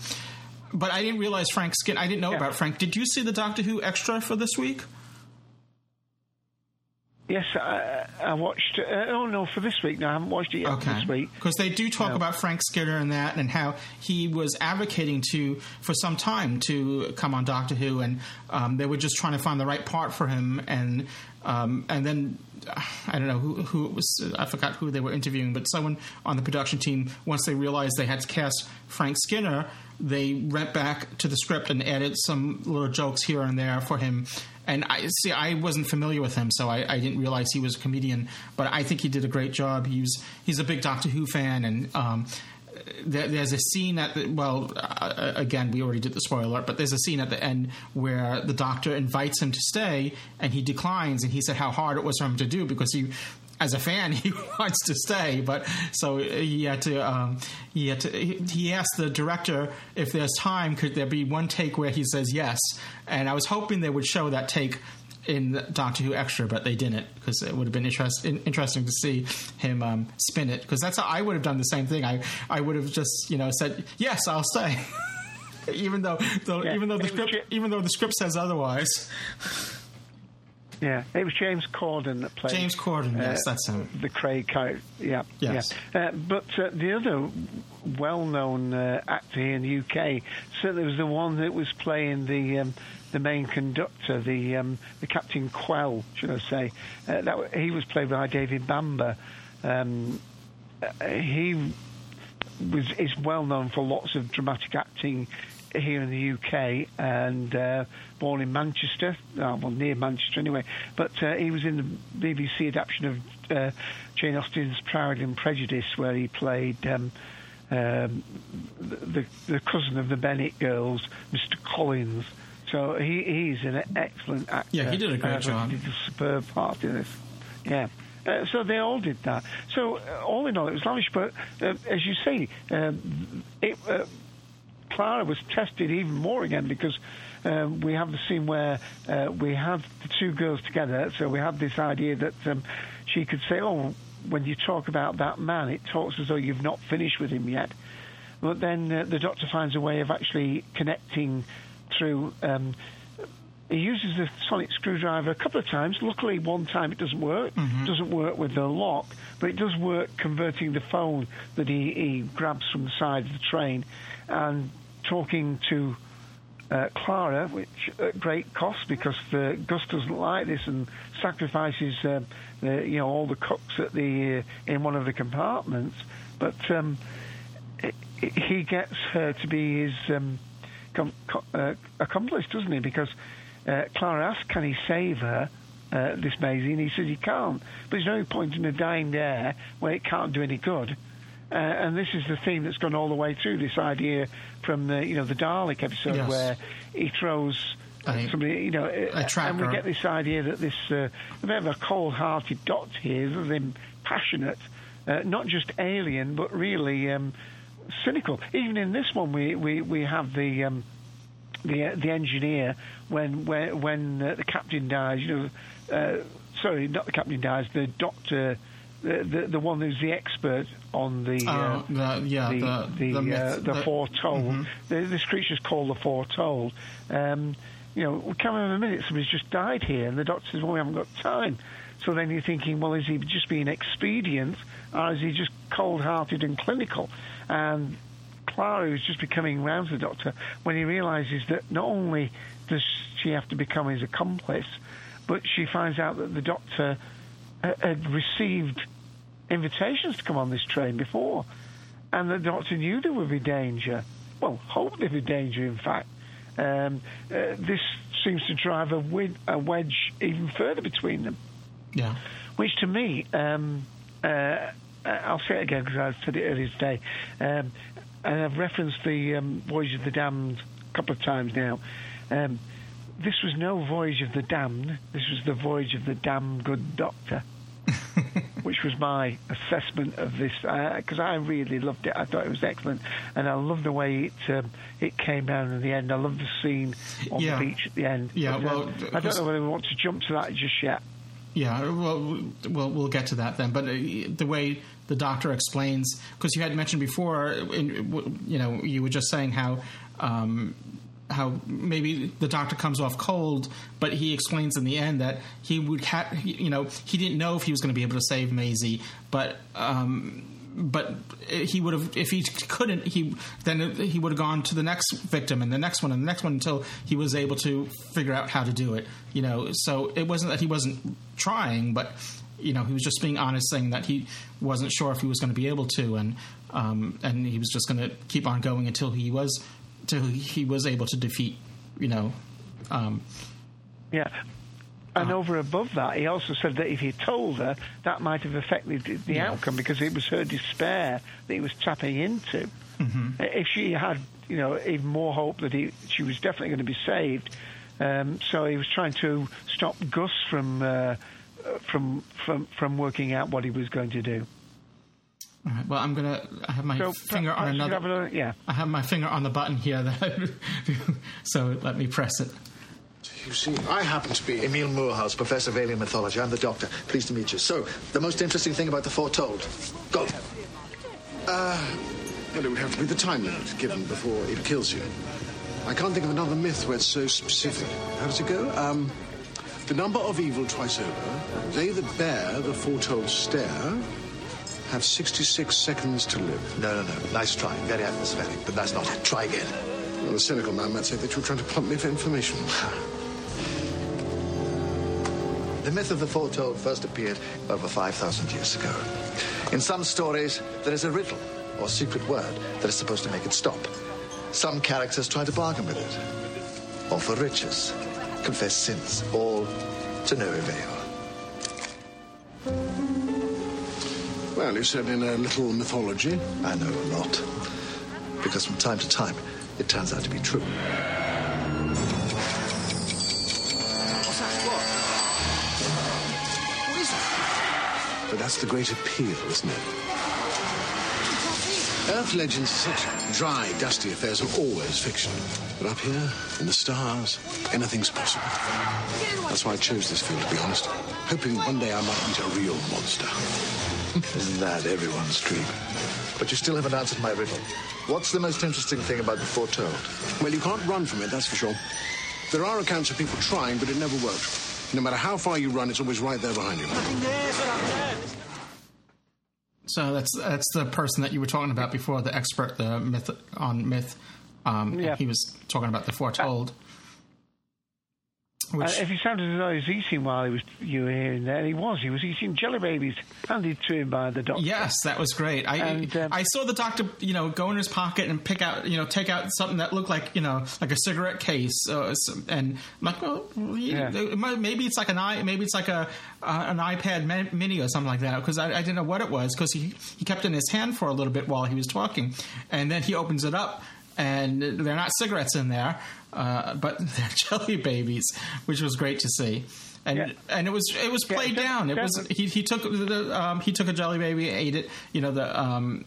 But I didn't realize Frank Skin. I didn't know Yeah. about Frank. Did you see the Doctor Who extra for this week? Yes, I, I watched. Uh, oh no, for this week. No, I haven't watched it yet. This week. Because they do talk No. about Frank Skinner and that, and how he was advocating to for some time to come on Doctor Who, and um, they were just trying to find the right part for him, and um, and then <sighs> I don't know who, who it was. I forgot who they were interviewing, but someone on the production team, once they realized they had to cast Frank Skinner, they went back to the script and added some little jokes here and there for him. And I see, I wasn't familiar with him, so I, I didn't realize he was a comedian. But I think he did a great job. He was he's a big Doctor Who fan, and um, there, there's a scene at the well, uh, again, we already did the spoiler, but there's a scene at the end where the Doctor invites him to stay, and he declines, and he said how hard it was for him to do because he. As a fan, <laughs> he wants to stay, but so he had to. Um, he had to. He asked the director if there's time, could there be one take where he says yes? And I was hoping they would show that take in Doctor Who Extra, but they didn't because it would have been interest, in, interesting to see him um, spin it. Because that's how I would have done the same thing. I I would have just you know said yes, I'll stay, <laughs> even though, though Yeah, even though the script even though the script says otherwise. Yeah, it was James Corden that played. James Corden, yes, that's him. The Craig character. Yeah, Yes. yeah. Uh, but uh, the other well-known uh, actor here in the UK certainly was the one that was playing the um, the main conductor, the um, the Captain Quell, should I say? Uh, that he was played by David Bamber. Um, uh, he was is well known for lots of dramatic acting here in the UK and uh, born in Manchester, uh, well near Manchester anyway. But uh, he was in the BBC adaptation of uh, Jane Austen's Pride and Prejudice, where he played. Um, um, the the cousin of the Bennet girls, Mr. Collins. So he he's an excellent actor. Yeah, he did a great Uh, job. He did a superb part in this. Yeah. Uh, so they all did that. So uh, all in all, it was lavish. But uh, as you say, um, it, uh, Clara was tested even more again because um, we have the scene where uh, we have the two girls together. So we have this idea that um, she could say, "Oh, when you talk about that man, it talks as though you've not finished with him yet." But then uh, the doctor finds a way of actually connecting through. Um, he uses the sonic screwdriver a couple of times. Luckily, one time it doesn't work. Doesn't work with the lock, but it does work converting the phone that he, he grabs from the side of the train and talking to uh, Clara, which at great cost because the Gus doesn't like this and sacrifices uh, the, you know all the cooks at the uh, in one of the compartments. But um, i- i- he gets her to be his um, com- uh, accomplice, doesn't he? Because uh, Clara asks, "Can he save her?" Uh, this Maisie, and he says he can't. But there's no point in her dying there where it can't do any good. Uh, and this is the theme that's gone all the way through this idea from the you know the Dalek episode Yes. where he throws A- somebody you know uh, and we get this idea that this uh, a bit of a cold-hearted doctor here is him passionate, uh, not just alien but really um, cynical. Even in this one, we we, we have the um, the the engineer when when when uh, the captain dies. You know, uh, sorry, not the captain dies. The doctor, the the, the one who's the expert on the uh, Oh, the- yeah, the the- the, the uh, the foretold. Mhm. The, this creature's called the foretold. Um, you know, we come in a minute. Somebody's just died here, and the doctor says, "Well, we haven't got time." So then you're thinking, well, is he just being expedient, or is he just cold-hearted and clinical? And Clara is just becoming round to the doctor when he realizes that not only does she have to become his accomplice, but she finds out that the doctor uh, had received invitations to come on this train before, and the doctor knew there would be danger. Well, hoped there'd be danger, in fact. Um, uh, this seems to drive a, a wedge even further between them Yeah. which to me, um, uh, I'll say it again because I said it earlier today, um, and I've referenced the um, Voyage of the Damned a couple of times now. Um, this was no Voyage of the Damned. This was the Voyage of the Damn Good Doctor, <laughs> which was my assessment of this because I really loved it. I thought it was excellent, and I love the way it um, it came down in the end. I love the scene on Yeah. the beach at the end. Yeah, But, well, um, I don't know whether we want to jump to that just yet. Yeah, well, we'll we'll get to that then. But uh, the way the doctor explains, because you had mentioned before, you know, you were just saying how um, how maybe the doctor comes off cold, but he explains in the end that he would, you know, he didn't know if he was going to be able to save Maisie, but. Um, but he would have if he couldn't he then he would have gone to the next victim and the next one and the next one until he was able to figure out how to do it you know so it wasn't that he wasn't trying but you know he was just being honest saying that he wasn't sure if he was going to be able to and um, and he was just going to keep on going until he was until he was able to defeat you know um, Yeah. And over above that, he also said that if he told her, that might have affected the- Yeah. outcome because it was her despair that he was tapping into. If she had, you know, even more hope that he, she was definitely going to be saved, um, so he was trying to stop Gus from uh, from from from working out what he was going to do. all right, well i'm gonna i have my So finger on perhaps you could another another- yeah. i have my finger on the button here that <laughs> so let me press it You see, I happen to be Emil Moorhouse, Professor of Alien Mythology. I'm the doctor. Pleased to meet you. So, the most interesting thing about the foretold. Go. Uh, Well, it would have to be the time limit given before it kills you. I can't think of another myth where it's so specific. How does it go? Um, the number of evil twice over, they that bear the foretold stare, have 66 seconds to live. No, no, no. Nice try. Very atmospheric, but that's not it. Try again. Well, a cynical man might say that you're trying to pump me for information. <sighs> The myth of the foretold first appeared over 5,000 years ago. In some stories, there is a riddle or secret word that is supposed to make it stop. Some characters try to bargain with it. Or for riches, confess sins, all to no avail. Well, you said in a little mythology. I know a lot. Because from time to time, it turns out to be true. But that's the great appeal, isn't it? Earth legends are such dry, dusty affairs are always fiction. But up here, in the stars, anything's possible. That's why I chose this field, to be honest. Hoping one day I might meet a real monster. Isn't that everyone's dream? But you still haven't answered my riddle. What's the most interesting thing about the foretold? Well, you can't run from it, that's for sure. There are accounts of people trying, but it never worked. No matter how far you run, it's always right there behind you. So that's that's the person that you were talking about before, the expert, the myth on myth. Um, Yeah. He was talking about the foretold. Uh, if he sounded as though he was eating while he was you were here and there, he was. He was eating jelly babies handed to him by the doctor. yes, that was great. I And, um, I saw the doctor, you know, go in his pocket and pick out, you know, take out something that looked like, you know, like a cigarette case, uh, some- and I'm like, well, he- Yeah. maybe it's like an i, maybe it's like a uh, an iPad Mini or something like that, because I, I didn't know what it was, because he he kept it in his hand for a little bit while he was talking, and then he opens it up. And they're not cigarettes in there, uh, but <laughs> they're jelly babies, which was great to see. And Yeah. and it was it was played def- down. It was he, he took the um, he took a jelly baby, ate it. You know the um,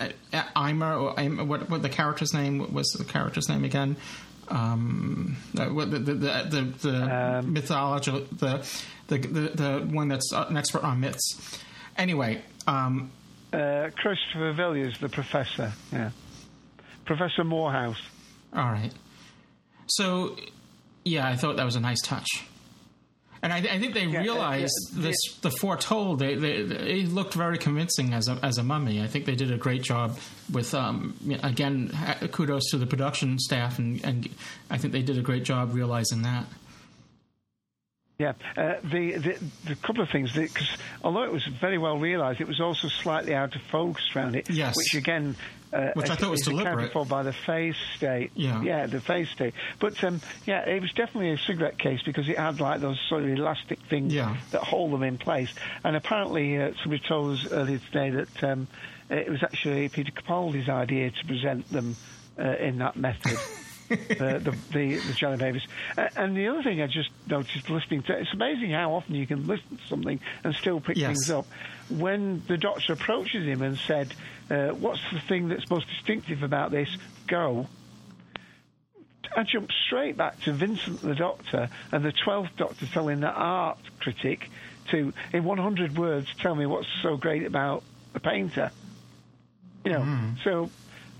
uh, Eimer or Eimer, what what the character's name was the character's name again? Um, uh, what the the the, the, the mythology the, the the the one that's uh, an expert on myths. Anyway, um, Uh, Christopher Villiers, the professor. Yeah. Professor Moorhouse. all right. So, yeah, I thought that was a nice touch. And I, I think they uh, realized yeah, this. The foretold. They, they, they it looked very convincing as a as a mummy. I think they did a great job with. Um, again, kudos to the production staff, and, and I think they did a great job realizing that. Yeah, uh, the, the the couple of things because although it was very well realised, it was also slightly out of focus around it. Yes. which again, uh, Which I thought was deliberate. for by the phase state. Yeah. yeah, the phase state. But um, yeah, it was definitely a cigarette case because it had like those sort of elastic things Yeah. that hold them in place. And apparently, uh, somebody told us earlier today that um, it was actually Peter Capaldi's idea to present them uh, in that method. <laughs> the, the, the, the babies. Uh, and the other thing I just noticed listening to it's amazing how often you can listen to something and still pick Yes. things up. When the doctor approaches him and said, uh, What's the thing that's most distinctive about this? Go. I jumped straight back to Vincent the Doctor and the 12th Doctor telling the art critic to, in 100 words, tell me what's so great about the painter. You know, so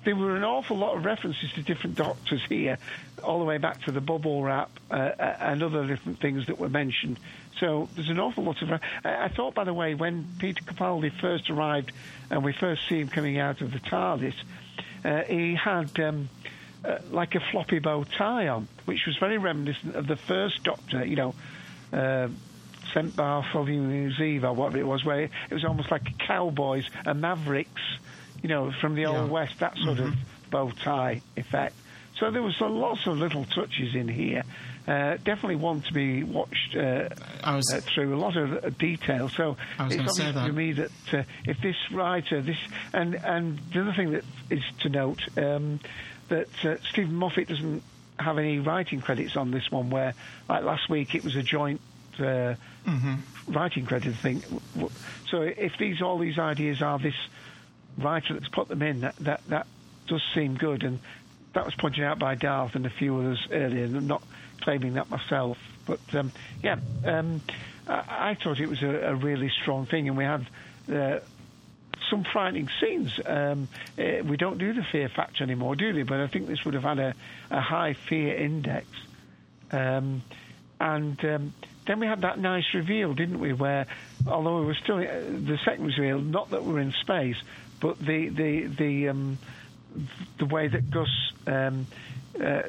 there were an awful lot of references to different doctors here, all the way back to the bubble wrap uh, uh, and other different things that were mentioned. So there's an awful lot of. I I thought, by the way, when Peter Capaldi first arrived and we first see him coming out of the TARDIS, uh, he had. Um, uh, like a floppy bow tie on, which was very reminiscent of the first Doctor, you know, uh, St. Bartholomew's Eve or whatever it was, where it was almost like cowboys and mavericks, you know, from the Yeah. Old West, that sort of bow tie effect. So there was a lots of little touches in here. Uh, definitely one to be watched uh, was- uh, through a lot of uh, detail. So it's obvious to me that uh, if this writer, this and and the other thing that is to note um, that uh, Steven Moffat doesn't have any writing credits on this one. Where like last week it was a joint. Uh, Writing credit thing. So if these all these ideas are this writer that's put them in, that that, that does seem good, and that was pointed out by Darth and a few others earlier. I'm not claiming that myself, but um, yeah, um, I, I thought it was a, a really strong thing, and we had. Uh, some frightening scenes. Um, uh, we don't do the fear factor anymore, do we? But I think this would have had a, a high fear index. Um, and um, then we had that nice reveal, didn't we? Where, although we were still uh, the second reveal, not that we're in space, but the the the um, the way that Gus um, uh,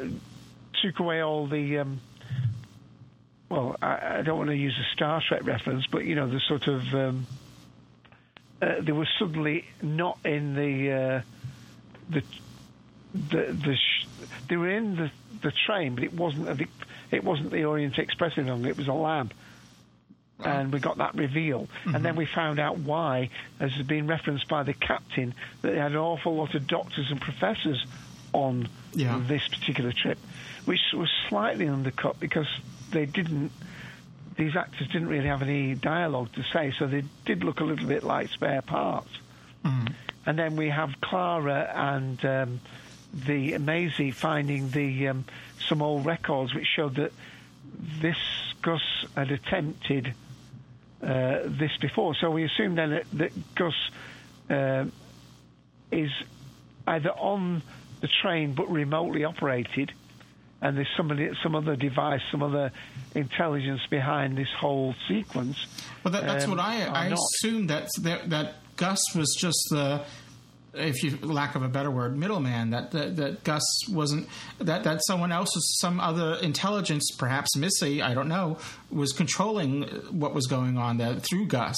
took away all the. Um, well, I, I don't want to use a Star Trek reference, but you know the sort of um, uh, they were suddenly not in the uh, the the, the sh- they were in the, the train, but it wasn't a, it wasn't the Orient Express any. It was a lab, and we got that reveal, and then we found out why, as has been referenced by the captain, that they had an awful lot of doctors and professors on Yeah. this particular trip, which was slightly undercut because they didn't. These actors didn't really have any dialogue to say, so they did look a little bit like spare parts. And then we have Clara and um, the Maisie finding the um, some old records which showed that this Gus had attempted this before. So we assume then that, that Gus uh, is either on the train but remotely operated, and there's somebody, some other device, some other intelligence behind this whole sequence. Well, that, that's um, what I I assumed that, that that Gus was just the, if you lack of a better word, middleman. That, that that Gus wasn't that that someone else was some other intelligence, perhaps Missy, I don't know, was controlling what was going on there through Gus.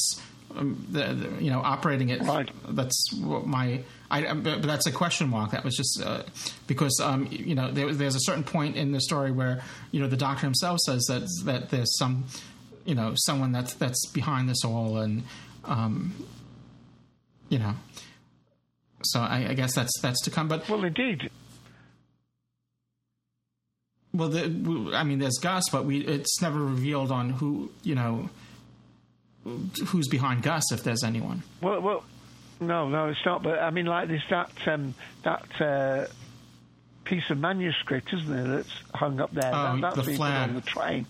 Um, the, the- you know, operating it. Right. That's what my. I, but but that's a question mark. That was just uh, because um, you know there, there's a certain point in the story where you know the doctor himself says that that there's some you know someone that's that's behind this all and um, you know so I, I guess that's that's to come but Well, indeed, well the, I mean there's Gus but we it's never revealed on who you know who's behind Gus if there's anyone Well, well, No, no, it's not. But I mean, like there's that um, that uh, piece of manuscript, isn't there, that's hung up there? Oh, that, that's the been flag. on the train.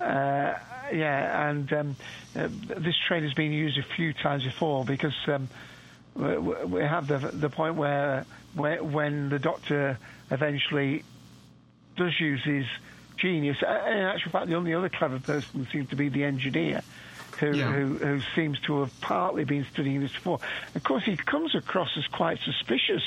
Uh, yeah, and um, uh, this train has been used a few times before because um, we, we have the the point where, where when the doctor eventually does use his genius. In actual fact, the only other clever person seems to be the engineer. Who, Yeah. who, who seems to have partly been studying this before. Of course, he comes across as quite suspicious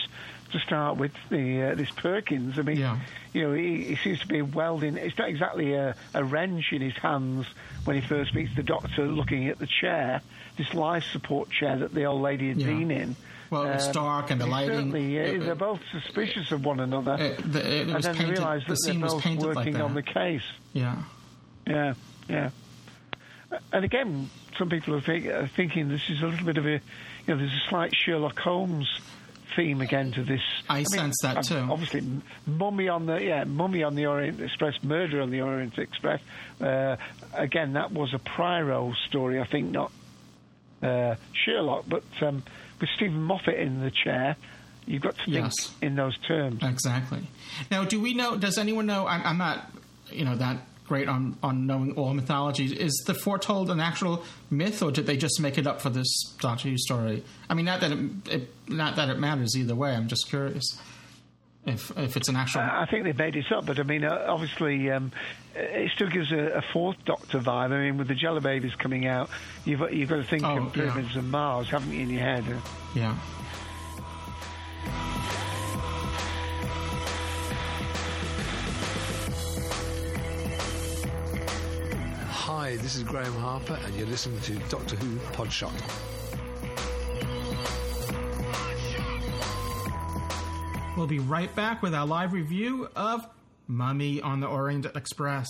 to start with. The uh, this Perkins. I mean, Yeah. you know, he, he seems to be welding. It's not exactly a, a wrench in his hands when he first meets the doctor, looking at the chair, this life support chair that the old lady had Yeah. been in. Well, it's Um, dark and the he lighting- Certainly, uh, it- they're both suspicious of one another. The- it and was then painted- realise the that scene they're was both painted like working on the case. Yeah. Yeah, yeah. And again, some people are, think, are thinking this is a little bit of a, you know, there's a slight Sherlock Holmes theme again to this. I sense that um, too. Obviously, Mummy on the yeah, Mummy on the Orient Express, Murder on the Orient Express. Uh, again, that was a Poirot story, I think, not uh, Sherlock, but um, with Steven Moffat in the chair, you've got to think Yes. in those terms. Exactly. Now, do we know? Does anyone know? I'm, I'm not, you know, that great on on knowing all mythologies. Is the foretold an actual myth, or did they just make it up for this Doctor Who story? I mean, not that it, it not that it matters either way. I'm just curious if if it's an actual. I think they made it up, but I mean, uh, obviously, um, it still gives a, a fourth Doctor vibe. I mean, with the Jello Babies coming out, you've got- you've got to think Oh, of pyramids and Mars, haven't you, in your head? yeah. Hi, this is Graeme Harper, and you're listening to Doctor Who Podshock. We'll be right back with our live review of Mummy on the Orient Express.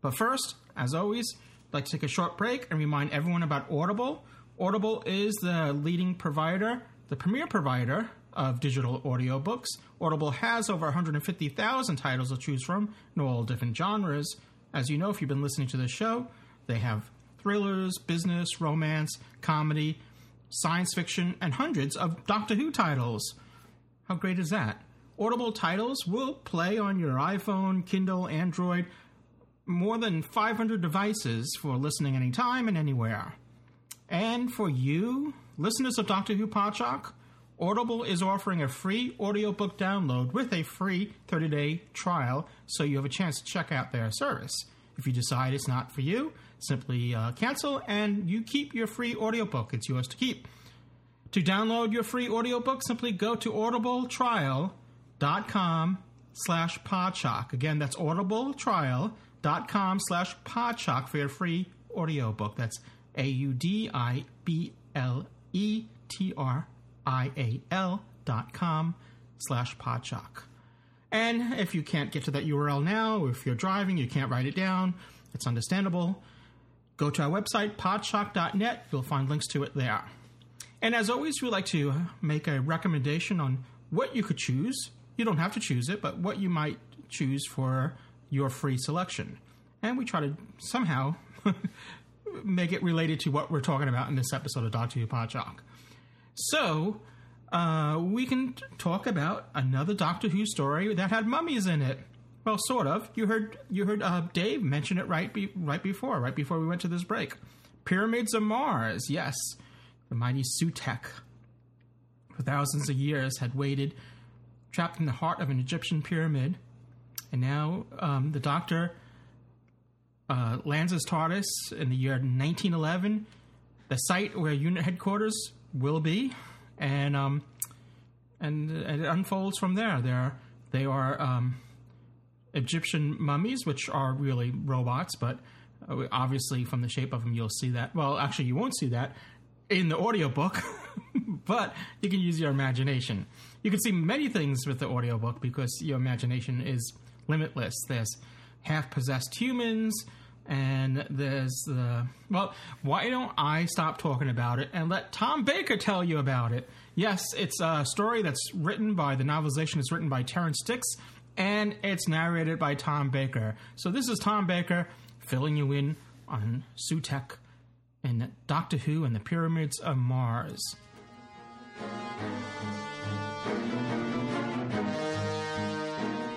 But first, as always, I'd like to take a short break and remind everyone about Audible. Audible is the leading provider, the premier provider of digital audiobooks. Audible has over 150,000 titles to choose from in all different genres. As you know, if you've been listening to the show, they have thrillers, business, romance, comedy, science fiction, and hundreds of Doctor Who titles. How great is that? Audible titles will play on your iPhone, Kindle, Android, more than 500 devices for listening anytime and anywhere. And for you, listeners of Doctor Who Podshock, Audible is offering a free audiobook download with a free 30 day trial, so you have a chance to check out their service. If you decide it's not for you, simply uh, cancel and you keep your free audiobook. It's yours to keep. To download your free audiobook, simply go to audibletrial.com slash podshock. Again, that's audibletrial.com slash podshock for your free audiobook. That's A-U-D-I-B-L-E-T-R-I-A-L dot com slash podshock. And if you can't get to that URL now, if you're driving, you can't write it down, it's understandable. Go to our website, podshock.net. You'll find links to it there. And as always, we like to make a recommendation on what you could choose. You don't have to choose it, but what you might choose for your free selection. And we try to somehow <laughs> make it related to what we're talking about in this episode of Doctor Who Podshock. So, uh, we can t- talk about another Doctor Who story that had mummies in it. Well, sort of. You heard you heard uh, Dave mention it right be- right before, right before we went to this break. Pyramids of Mars, yes. The mighty Sutekh, for thousands of years, had waited, trapped in the heart of an Egyptian pyramid, and now um, the Doctor uh, lands his TARDIS in the year 1911, the site where unit headquarters will be, and um, and, it unfolds from there. There, they are um, Egyptian mummies, which are really robots, but uh, obviously from the shape of them, you'll see that. Well, actually, you won't see that in the audiobook, <laughs> but you can use your imagination. You can see many things with the audiobook because your imagination is limitless. There's half possessed humans, and there's the. Well, why don't I stop talking about it and let Tom Baker tell you about it? Yes, it's a story that's written by the novelization is written by Terrance Dicks, and it's narrated by Tom Baker. So this is Tom Baker filling you in on Sutekh and Doctor Who and the Pyramids of Mars.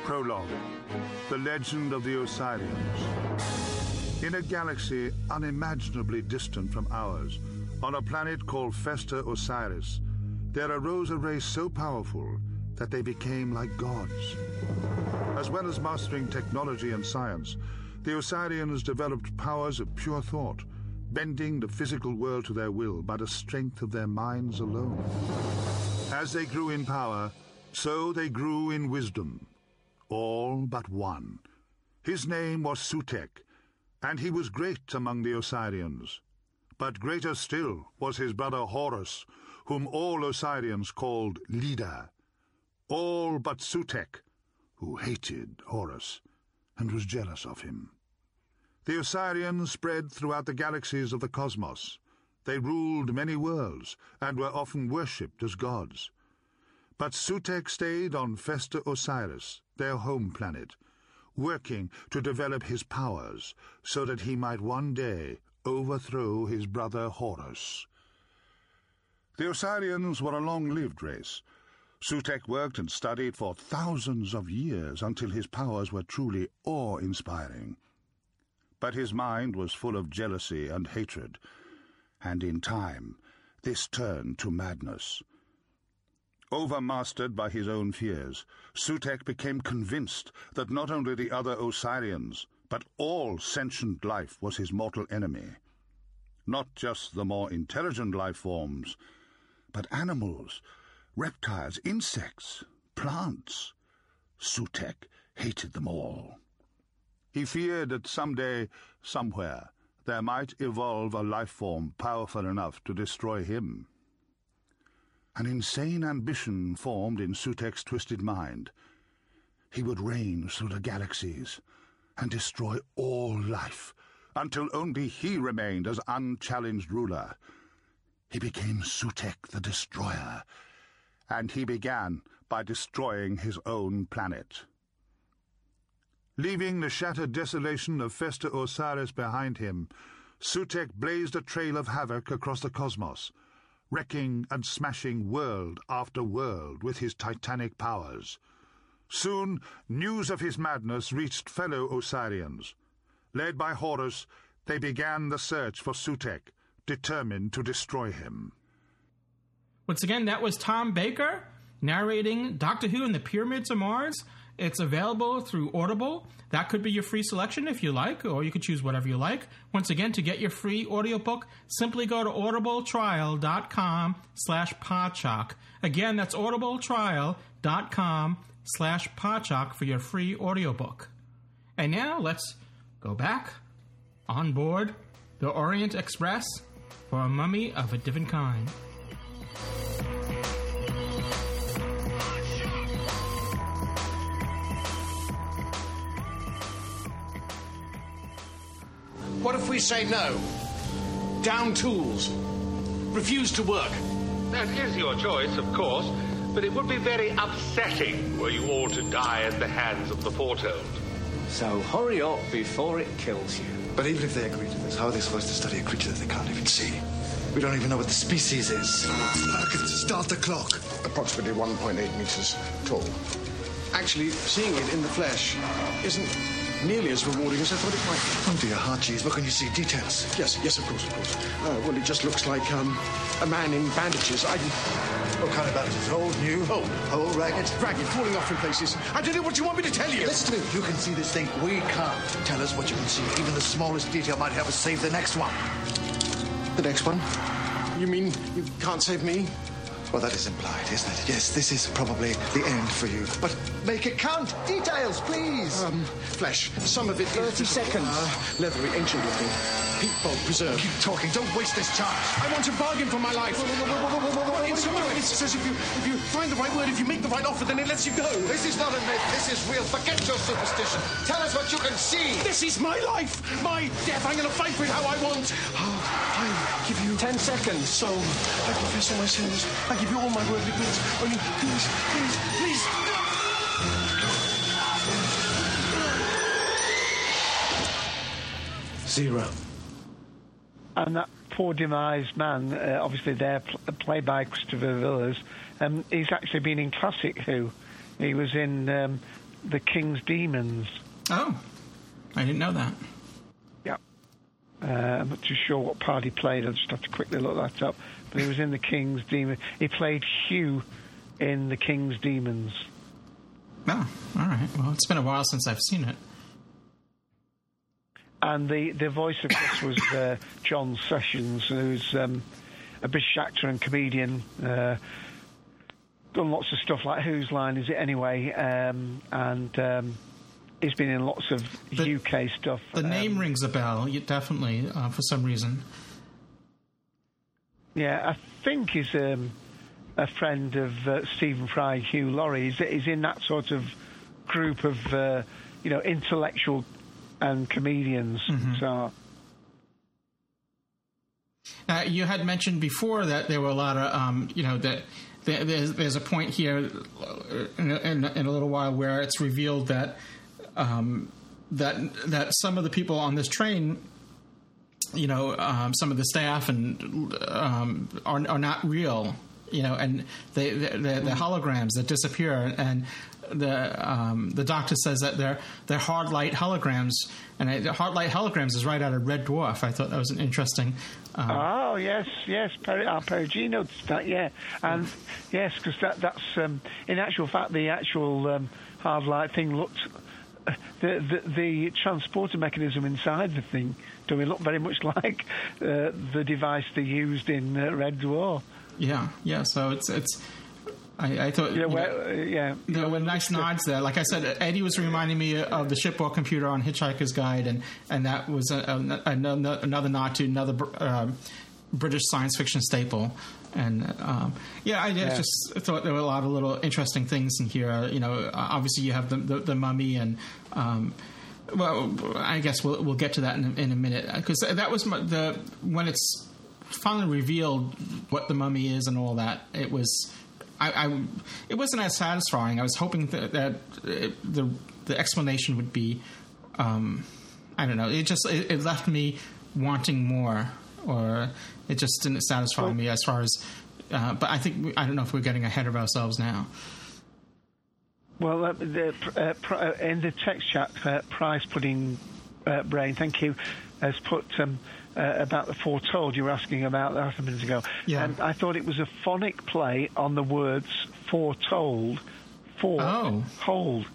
Prologue The Legend of the Osirians. In a galaxy unimaginably distant from ours, on a planet called Phaester Osiris, there arose a race so powerful that they became like gods. As well as mastering technology and science, the Osirians developed powers of pure thought, bending the physical world to their will by the strength of their minds alone. As they grew in power, so they grew in wisdom. All but one. His name was Sutekh, and he was great among the Osirians. But greater still was his brother Horus, whom all Osirians called Leader. All but Sutekh, who hated Horus and was jealous of him. The Osirians spread throughout the galaxies of the cosmos. They ruled many worlds and were often worshipped as gods. But Sutekh stayed on Phaester Osiris, their home planet, working to develop his powers so that he might one day overthrow his brother Horus. The Osirians were a long-lived race. Sutekh worked and studied for thousands of years until his powers were truly awe-inspiring. But his mind was full of jealousy and hatred, and in time this turned to madness. Overmastered by his own fears, Sutekh became convinced that not only the other Osirians, but all sentient life was his mortal enemy. Not just the more intelligent life forms, but animals, reptiles, insects, plants. Sutekh hated them all. He feared that someday, somewhere, there might evolve a life form powerful enough to destroy him. An insane ambition formed in Sutekh's twisted mind. He would reign through the galaxies and destroy all life until only he remained as unchallenged ruler. He became Sutekh the Destroyer, and he began by destroying his own planet. Leaving the shattered desolation of Phaester Osiris behind him, Sutekh blazed a trail of havoc across the cosmos, wrecking and smashing world after world with his titanic powers. Soon, news of his madness reached fellow Osirians. Led by Horus, they began the search for Sutekh, determined to destroy him. Once again, that was Tom Baker narrating Doctor Who and the Pyramids of Mars. It's available through Audible. That could be your free selection if you like, or you could choose whatever you like. Once again, to get your free audiobook, simply go to audibletrial.com slash podshock. Again, that's audibletrial.com slash podshock for your free audiobook. And now let's go back on board the Orient Express for a mummy of a different kind. What if we say no? Down tools. Refuse to work. That is your choice, of course, but it would be very upsetting were you all to die at the hands of the foretold. So hurry up before it kills you. But even if they agree to this, how are they supposed to study a creature that they can't even see? We don't even know what the species is. I can start the clock. Approximately 1.8 meters tall. Actually, seeing it in the flesh isn't nearly as rewarding as I thought it might. Oh dear heart, geez, what can you see? Details. Yes, yes, of course, of course. Uh, well, it just looks like um, a man in bandages. I. What kind of bandages? Old, new? Oh, old, ragged? Ragged, falling off in places. I don't know what you want me to tell you. Listen to me. You can see this thing. We can't. Tell us what you can see. Even the smallest detail might help us save the next one. The next one? You mean you can't save me? Well, that is implied, isn't it? Yes, this is probably the end for you. But make it count. Details, please. Um, flesh. Some of it 30 is... seconds. Uh, leathery, ancient looking. Peat preserved. Keep talking. Don't waste this chance. I want to bargain for my life. In some way, it says if you, if you find the right word, if you make the right offer, then it lets you go. This is not a myth. This is real. Forget your superstition. Tell us what you can see. This is my life, my death. I'm going to fight for it how I want. Oh, I give you 10 seconds. So, I confess all my sins. I give you all my worldly goods. Only, please, please, please. Zero. And that poor demised man, uh, obviously there pl- played by Christopher Villiers, um, he's actually been in Classic Who. He was in um, The King's Demons. Oh, I didn't know that. Uh, I'm not too sure what part he played. I'll just have to quickly look that up. But he was in The King's Demons. He played Hugh in The King's Demons. Oh, all right. Well, it's been a while since I've seen it. And the, the voice of this was uh, John Sessions, who's um, a British actor and comedian. Uh, done lots of stuff like Whose Line Is It Anyway? Um, and um, he's been in lots of the, UK stuff. The name rings a bell, definitely, uh, for some reason. Yeah, I think he's um, a friend of uh, Stephen Fry, Hugh Laurie. He's, he's in that sort of group of, uh, you know, intellectual and comedians. So, Uh, you had mentioned before that there were a lot of, um, you know, that there's, there's a point here uh, in, in a little while where it's revealed that um, that that some of the people on this train, you know, um, some of the staff and um, are, are not real, you know, and they the, holograms that disappear and. The um, the doctor says that they're they're hard light holograms, and I, hard light holograms is right out of Red Dwarf. I thought that was an interesting um, oh yes, yes, our Perigee that, yeah, and yes, because that that's um, in actual fact the actual um, hard light thing looked. The, the the transporter mechanism inside the thing do look very much <laughs> like uh, the device they used in uh, Red Dwarf. Yeah, yeah. So it's it's. I, I thought Yeah, you know, uh, yeah. there were nice nods there. Like I said, Eddie was reminding me of the shipboard computer on Hitchhiker's Guide, and and that was a, a, another, another nod to another uh, British science fiction staple. And um, yeah, I, Yeah. just thought there were a lot of little interesting things in here. You know, obviously you have the the, the mummy and. Um, well, I guess we'll we'll get to that in a, in a minute because that was my, the when it's finally revealed what the mummy is and all that. It was, I, I it wasn't as satisfying. I was hoping that, that it, the the explanation would be, um, I don't know. It just it, it left me wanting more, or it just didn't satisfy me as far as. Uh, but I think we, I don't know if we're getting ahead of ourselves now. Well, uh, the, uh, pr- uh, in the text chat, uh, Price Pudding uh, Brain, thank you, has put um, uh, about the foretold. You were asking about that a minute ago. Yeah. And I thought it was a phonic play on the words foretold, for Oh. hold,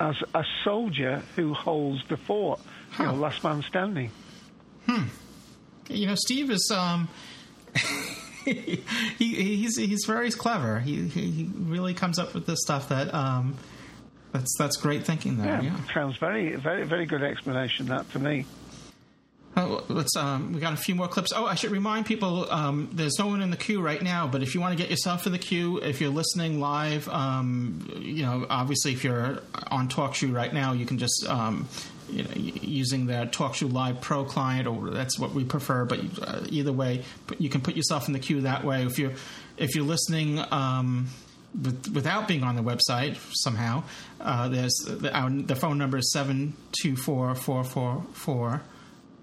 as a soldier who holds the fort, you know, last man standing. You know, Steve is um, <laughs> he, he's he's very clever. He, he he really comes up with this stuff that um, that's that's great thinking there. Yeah, Yeah. sounds very, very, very good explanation that to me. Oh, let's. Um, we got a few more clips. Oh, I should remind people. Um, there's no one in the queue right now, but if you want to get yourself in the queue, if you're listening live, um, you know, obviously, if you're on TalkShoe right now, you can just. Um, you know, using the TalkShoe Live Pro client, or that's what we prefer. But uh, either way, you can put yourself in the queue that way. If you're if you're listening um, with, without being on the website somehow, uh, there's the, our, the phone number is seven two four four four four.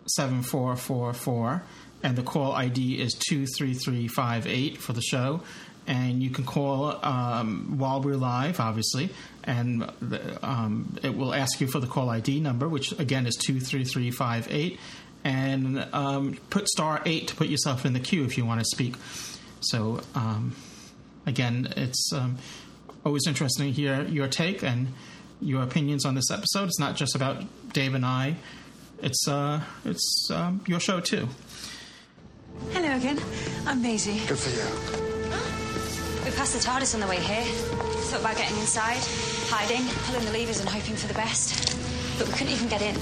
7444 and the call ID is 23358 for the show. And you can call um, while we're live obviously and the, um, it will ask you for the call ID number which again is 23358 and um, put star 8 to put yourself in the queue if you want to speak. So um, again it's um, always interesting to hear your take and your opinions on this episode. It's not just about Dave and I it's uh, it's um, your show too. Hello again. I'm Maisie. Good for you. We passed the TARDIS on the way here. Thought about getting inside, hiding, pulling the levers and hoping for the best. But we couldn't even get in.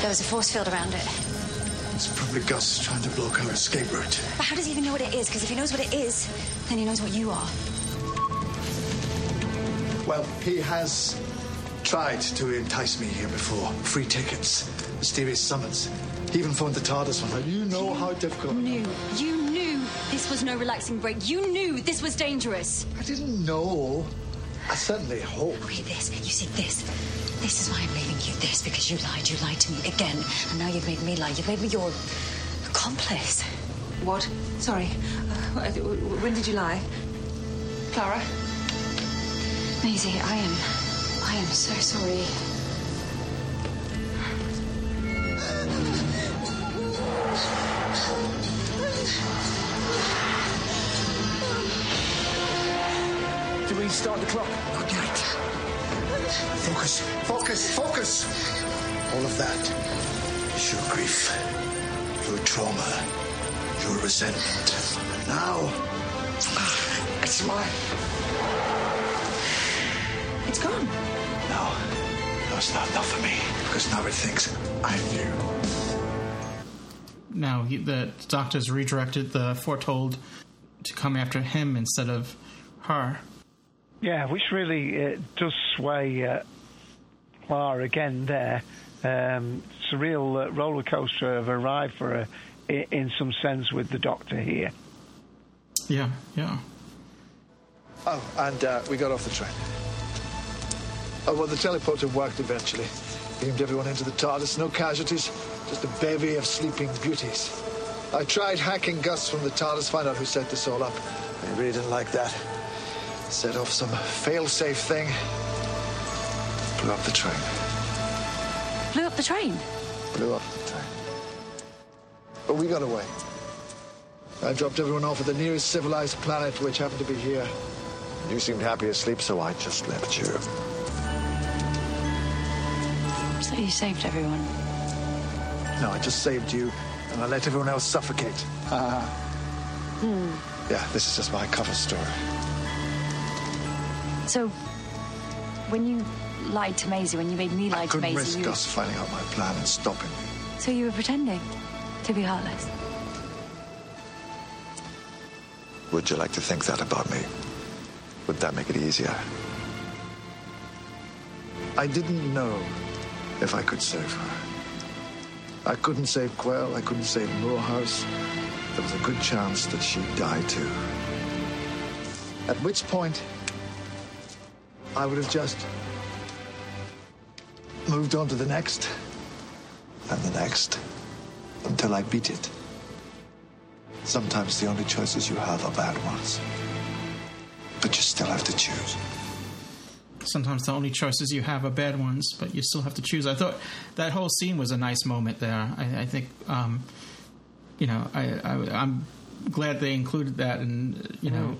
There was a force field around it. It's probably Gus trying to block our escape route. But how does he even know what it is? Because if he knows what it is, then he knows what you are. Well, he has tried to entice me here before. Free tickets, mysterious summons. He even phoned the TARDIS one night. You know how difficult. You knew. You knew this was no relaxing break. You knew this was dangerous. I didn't know. I certainly hope. Okay, this. You see, this. This is why I'm leaving you. This because you lied. You lied to me again, and now you've made me lie. You've made me your accomplice. What? Sorry. Uh, when did you lie? Clara? Maisie, I am. I am so sorry. Do we start the clock? Not yet. Focus, focus, focus. All of that is your grief, your trauma, your resentment. Now, it's mine. It's gone. No, no, it's not enough for me because now it thinks I'm you. Now he, the doctors redirected the foretold to come after him instead of her. Yeah, which really uh, does sway uh, Clara again there. Um, it's a real uh, roller coaster of a ride for her, i- in some sense, with the Doctor here. Yeah, yeah. Oh, and uh, we got off the train. Oh, well, the teleporter worked eventually. Beamed everyone into the TARDIS, no casualties, just a bevy of sleeping beauties. I tried hacking Gus from the TARDIS, find out who set this all up. I really didn't like that. Set off some fail-safe thing. Blew up the train. Blew up the train. Blew up the train. But we got away. I dropped everyone off at the nearest civilized planet, which happened to be here. You seemed happy asleep, so I just left you. So you saved everyone. No, I just saved you, and I let everyone else suffocate. Hmm. yeah, this is just my cover story. So, when you lied to Maisie, when you made me lie to Couldn't Maisie, risk you... Gus finding out my plan and stopping me. so you were pretending to be heartless. Would you like to think that about me? Would that make it easier? I didn't know if I could save her. I couldn't save Quell, I couldn't save Moorhouse. There was a good chance that she'd die too. At which point, I would have just moved on to the next, and the next, until I beat it. Sometimes the only choices you have are bad ones. But you still have to choose. Sometimes the only choices you have are bad ones, but you still have to choose. I thought that whole scene was a nice moment there. I, I think, um, you know, I, I, I'm glad they included that, and you know,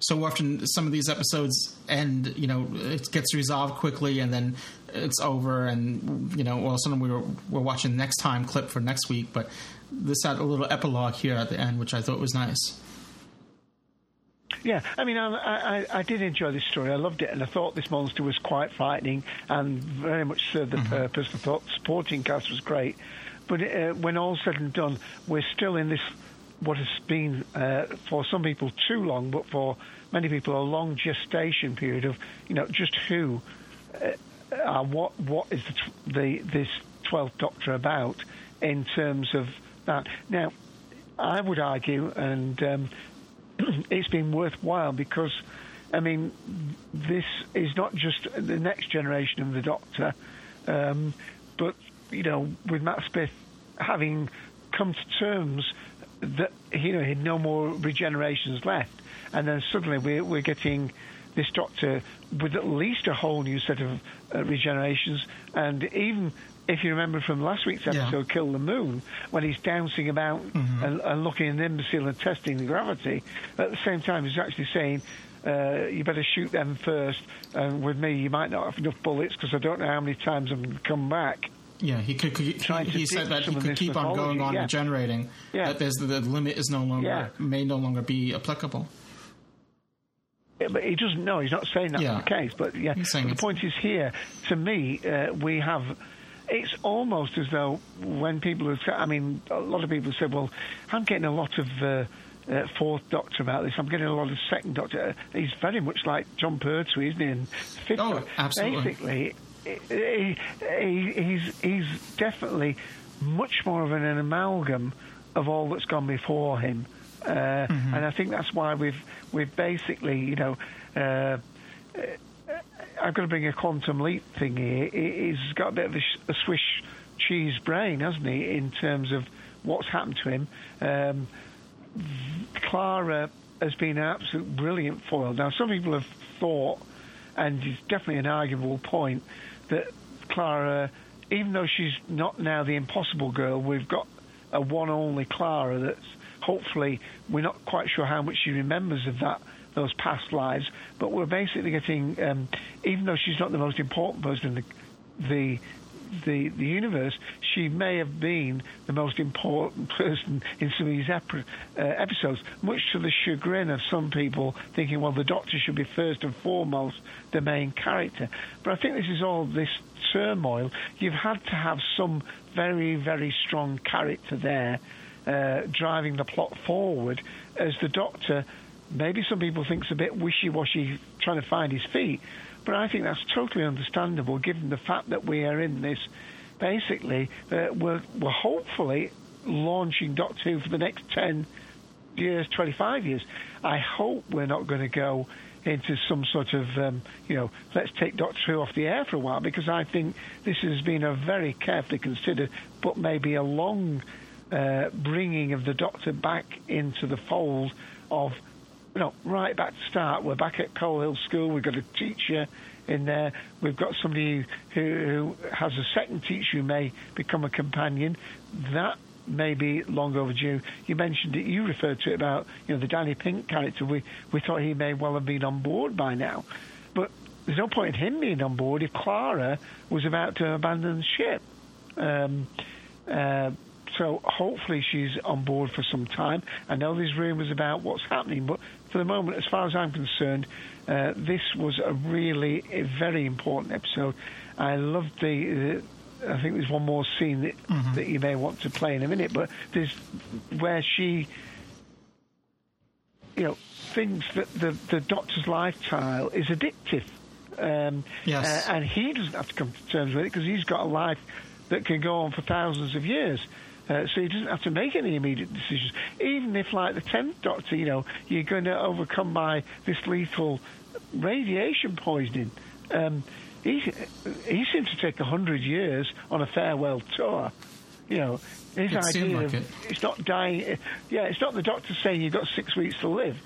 so often some of these episodes end, you know, it gets resolved quickly, and then it's over, and you know, all of a sudden we were we're watching next time clip for next week, but this had a little epilogue here at the end, which I thought was nice. Yeah, I mean, I, I, I did enjoy this story. I loved it, and I thought this monster was quite frightening and very much served the purpose. I thought the supporting cast was great, but uh, when all's said and done, we're still in this what has been uh, for some people too long, but for many people a long gestation period of you know just who, uh, uh, what what is the, the this twelfth Doctor about in terms of that. Now, I would argue, and um, <clears throat> it's been worthwhile because, I mean, this is not just the next generation of the Doctor, um, but you know, with Matt Smith having come to terms that you know he had no more regenerations left, and then suddenly we're we're getting this Doctor with at least a whole new set of uh, regenerations, and even. If you remember from last week's episode, Kill the Moon, when he's dancing about and, and looking an imbecile and testing the gravity, at the same time he's actually saying, uh, you better shoot them first, and with me you might not have enough bullets because I don't know how many times I'm going to come back. Yeah, he could. could he, he said that he could keep on going on yeah. regenerating. Yeah. That there's the, the limit is no longer Yeah. may no longer be applicable. Yeah, but he doesn't know. He's not saying that's Yeah. the case. But yeah, but the point is here. To me, uh, we have. It's almost as though when people have I mean, a lot of people said, "Well, I'm getting a lot of uh, uh, fourth Doctor about this. I'm getting a lot of second Doctor." Uh, he's very much like Jon Pertwee, isn't he? And fifth Oh, Doctor. absolutely. Basically, he, he, he's he's definitely much more of an, an amalgam of all that's gone before him, uh, and I think that's why we've we've basically, you know. Uh, I've got to bring a quantum leap thing here. He- He's got a bit of a, a Swiss cheese brain, hasn't he, in terms of what's happened to him. Um, Clara has been an absolute brilliant foil. Now, some people have thought, and it's definitely an arguable point, that Clara, even though she's not now the impossible girl, we've got a one only Clara that's hopefully we're not quite sure how much she remembers of that those past lives, but we're basically getting, um, even though she's not the most important person in the the the, the universe, she may have been the most important <laughs> person in some of these ep- uh, episodes, much to the chagrin of some people thinking, well, the Doctor should be first and foremost the main character. But I think this is all this turmoil. You've had to have some very, very strong character there uh, driving the plot forward as the Doctor. Maybe some people think it's a bit wishy-washy trying to find his feet, but I think that's totally understandable given the fact that we are in this. Basically, uh, we're, we're hopefully launching Doctor Who for the next 10 years, 25 years. I hope we're not going to go into some sort of, um, you know, let's take Doctor Who off the air for a while because I think this has been a very carefully considered, but maybe a long uh, bringing of the Doctor back into the fold of you know, right back to start. We're back at Coal Hill School. We've got a teacher in there. We've got somebody who, who has a second teacher who may become a companion. That may be long overdue. You mentioned it. You referred to it about you know the Danny Pink character. We we thought he may well have been on board by now, but there's no point in him being on board if Clara was about to abandon the ship. Um, uh, so hopefully she's on board for some time. I know there's rumours about what's happening, but for the moment, as far as I'm concerned, uh, this was a really a very important episode. I loved the. Uh, I think there's one more scene that Mm-hmm. that you may want to play in a minute, but there's where she, you know, thinks that the the Doctor's lifestyle is addictive. Um, Yes. uh, and he doesn't have to come to terms with it because he's got a life that can go on for thousands of years. Uh, so he doesn't have to make any immediate decisions. Even if, like the tenth Doctor, you know, you're going to overcome by this lethal radiation poisoning. Um, he he seems to take a hundred years on a farewell tour. You know, his It idea like of it. it's not dying. Yeah, it's not the doctor saying you've got six weeks to live.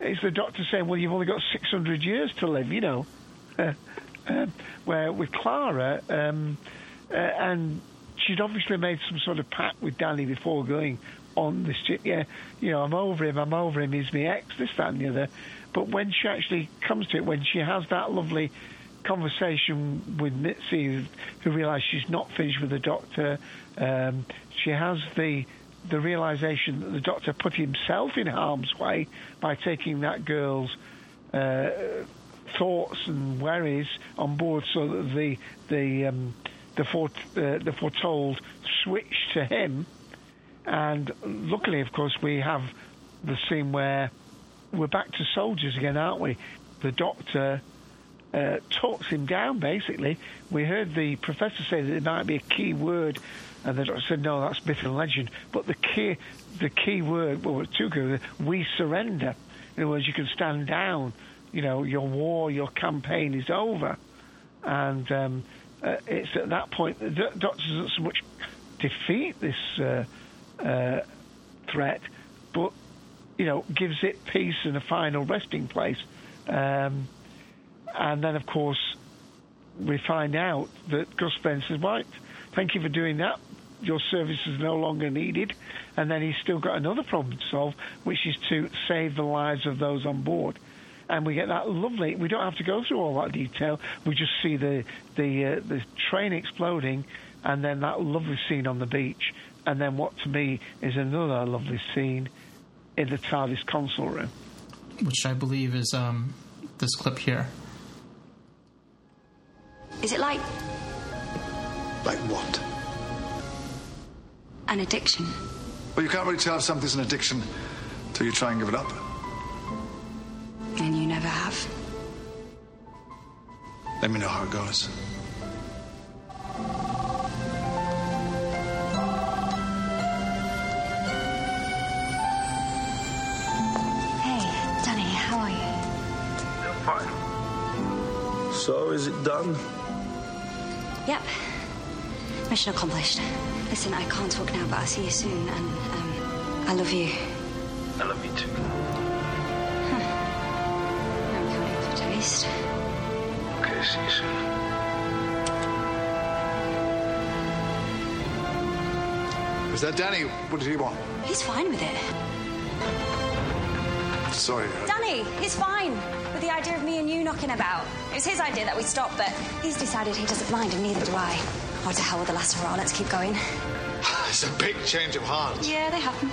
It's the doctor saying, well, you've only got 600 years to live, you know. <laughs> um, where with Clara, um, uh, and she'd obviously made some sort of pact with Danny before going on this ship. Yeah, you know, I'm over him, I'm over him, he's my ex, this, that, and the other. But when she actually comes to it, when she has that lovely conversation with Mitzi, who realises she's not finished with the doctor, um, she has the the realization that the doctor put himself in harm's way by taking that girl's uh, thoughts and worries on board, so that the the um, the, fore, uh, the foretold switch to him. And luckily, of course, we have the scene where we're back to soldiers again, aren't we? The doctor uh, talks him down, basically. We heard the professor say that it might be a key word, and the doctor said, no, that's myth and legend. But the key, the key word, well, two key words, we surrender. In other words, you can stand down. You know, your war, your campaign is over. And um, uh, it's at that point the do- doctor doesn't so much defeat this uh, uh, threat, but you know gives it peace and a final resting place. Um, and then, of course, we find out that Gus Fenn says, "Right, thank you for doing that. Your service is no longer needed." And then he's still got another problem to solve, which is to save the lives of those on board. And we get that lovely. We don't have to go through all that detail. We just see the the uh, the train exploding, and then that lovely scene on the beach, and then what to me is another lovely scene in the TARDIS console room. which I believe is um, this clip here. Is it like Like what? an addiction? Well, you can't really tell if something's an addiction till you try and give it up. And you never have. Let me know how it goes. Hey, Danny, how are you? Fine. So, is it done? Yep. Mission accomplished. Listen, I can't talk now, but I'll see you soon, and um, I love you. I love you too. Okay, see you soon. Is that Danny? What did he want? He's fine with it. Sorry. uh, Danny, he's fine with the idea of me and you knocking about. It was his idea that we stop, but he's decided he doesn't mind, and neither do I. What to hell with the last hurrah. Let's keep going. <sighs> It's a big change of heart. Yeah, they happen.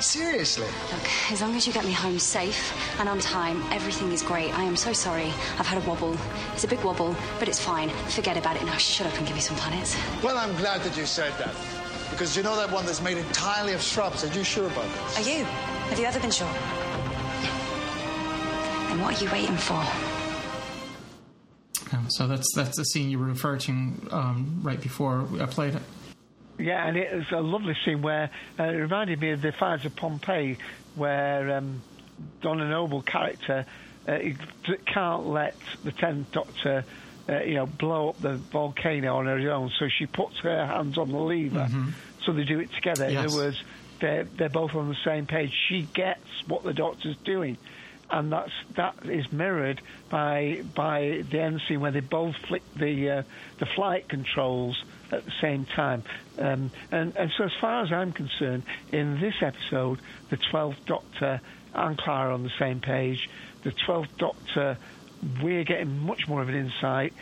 Seriously? Look, as long as you get me home safe and on time, everything is great. I am so sorry. I've had a wobble. It's a big wobble, but it's fine. Forget about it now. Shut up and give me some planets. Well, I'm glad that you said that. Because you know that one that's made entirely of shrubs. Are you sure about this? Are you? Have you ever been sure? Then what are you waiting for? Yeah, so that's that's the scene you were referring to um, right before I played it. Yeah, and it was a lovely scene where uh, it reminded me of the Fires of Pompeii, where um, Donna Noble character uh, he can't let the Tenth Doctor, uh, you know, blow up the volcano on her own, so she puts her hands on the lever, Mhm. so they do it together. In other words, they're they're both on the same page. She gets what the Doctor's doing. And that's that is mirrored by by the end scene where they both flick the uh, the flight controls at the same time. Um, and, and so, as far as I'm concerned, in this episode, the 12th Doctor and Clara on the same page. The 12th Doctor, we're getting much more of an insight.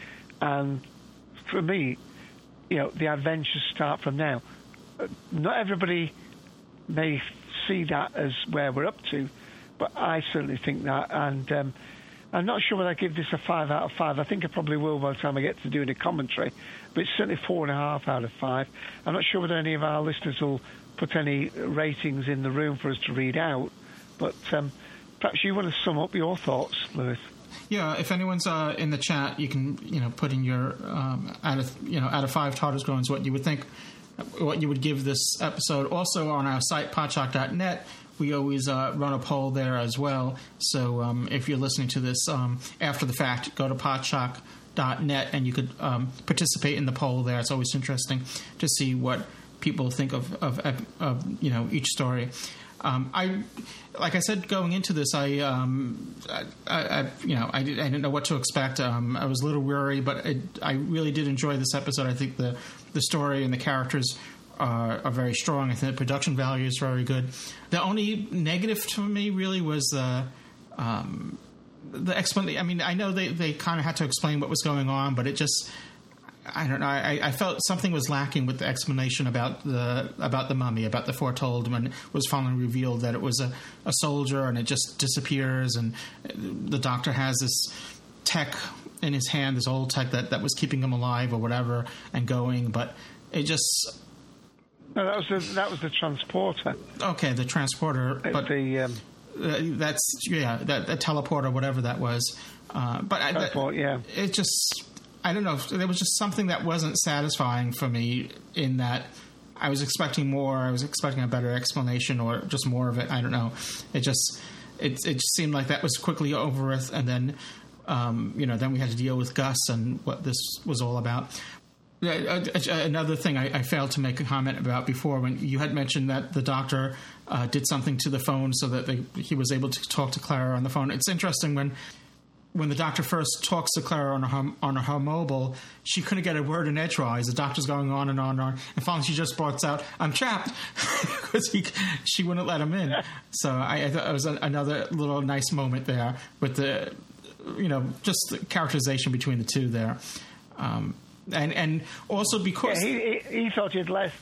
And for me, you know, the adventures start from now. Uh, Not everybody may see that as where we're up to, but I certainly think that. And um, I'm not sure whether I give this a five out of five. I think I probably will by the time I get to doing a commentary, but it's certainly four and a half out of five. I'm not sure whether any of our listeners will put any ratings in the room for us to read out, but um, perhaps you want to sum up your thoughts, Louis. Yeah, if anyone's uh, in the chat, you can you know put in your um, out of you know out of five TARDIS groans what you would think, what you would give this episode. Also on our site podshock.net, we always uh, run a poll there as well. So um, if you're listening to this um, after the fact, go to podshock.net and you could um, participate in the poll there. It's always interesting to see what people think of of, of you know each story. Um, I, like I said, going into this, I, um, I, I you know, I, did, I didn't know what to expect. Um, I was a little weary, but it, I really did enjoy this episode. I think the the story and the characters are, are very strong. I think the production value is very good. The only negative to me really was the. The explanation. I mean, I know they, they kind of had to explain what was going on, but it just I don't know. I, I felt something was lacking with the explanation about the about the mummy, about the foretold when it was finally revealed that it was a, a soldier and it just disappears, and the doctor has this tech in his hand, this old tech that, that was keeping him alive or whatever and going, but it just No, that was the, that was the transporter. okay the transporter, but the um, uh, that's yeah that, that teleporter whatever that was, uh, but I, that, yeah. it just I don't know. There was just something that wasn't satisfying for me in that I was expecting more. I was expecting a better explanation or just more of it. I don't know. It just it it just seemed like that was quickly over with, and then um, you know then we had to deal with Gus and what this was all about. Uh, uh, Another thing I, I failed to make a comment about before when you had mentioned that the doctor uh, did something to the phone so that they, he was able to talk to Clara on the phone. It's interesting when when the doctor first talks to Clara on her on her mobile, she couldn't get a word in edgewise. The doctor's going on and on and on, and finally she just blurts out, "I'm trapped," <laughs> because she wouldn't let him in. So I, I thought it was a, another little nice moment there with the, you know, just the characterization between the two there, um, and and also because yeah, he, he, he thought he'd left.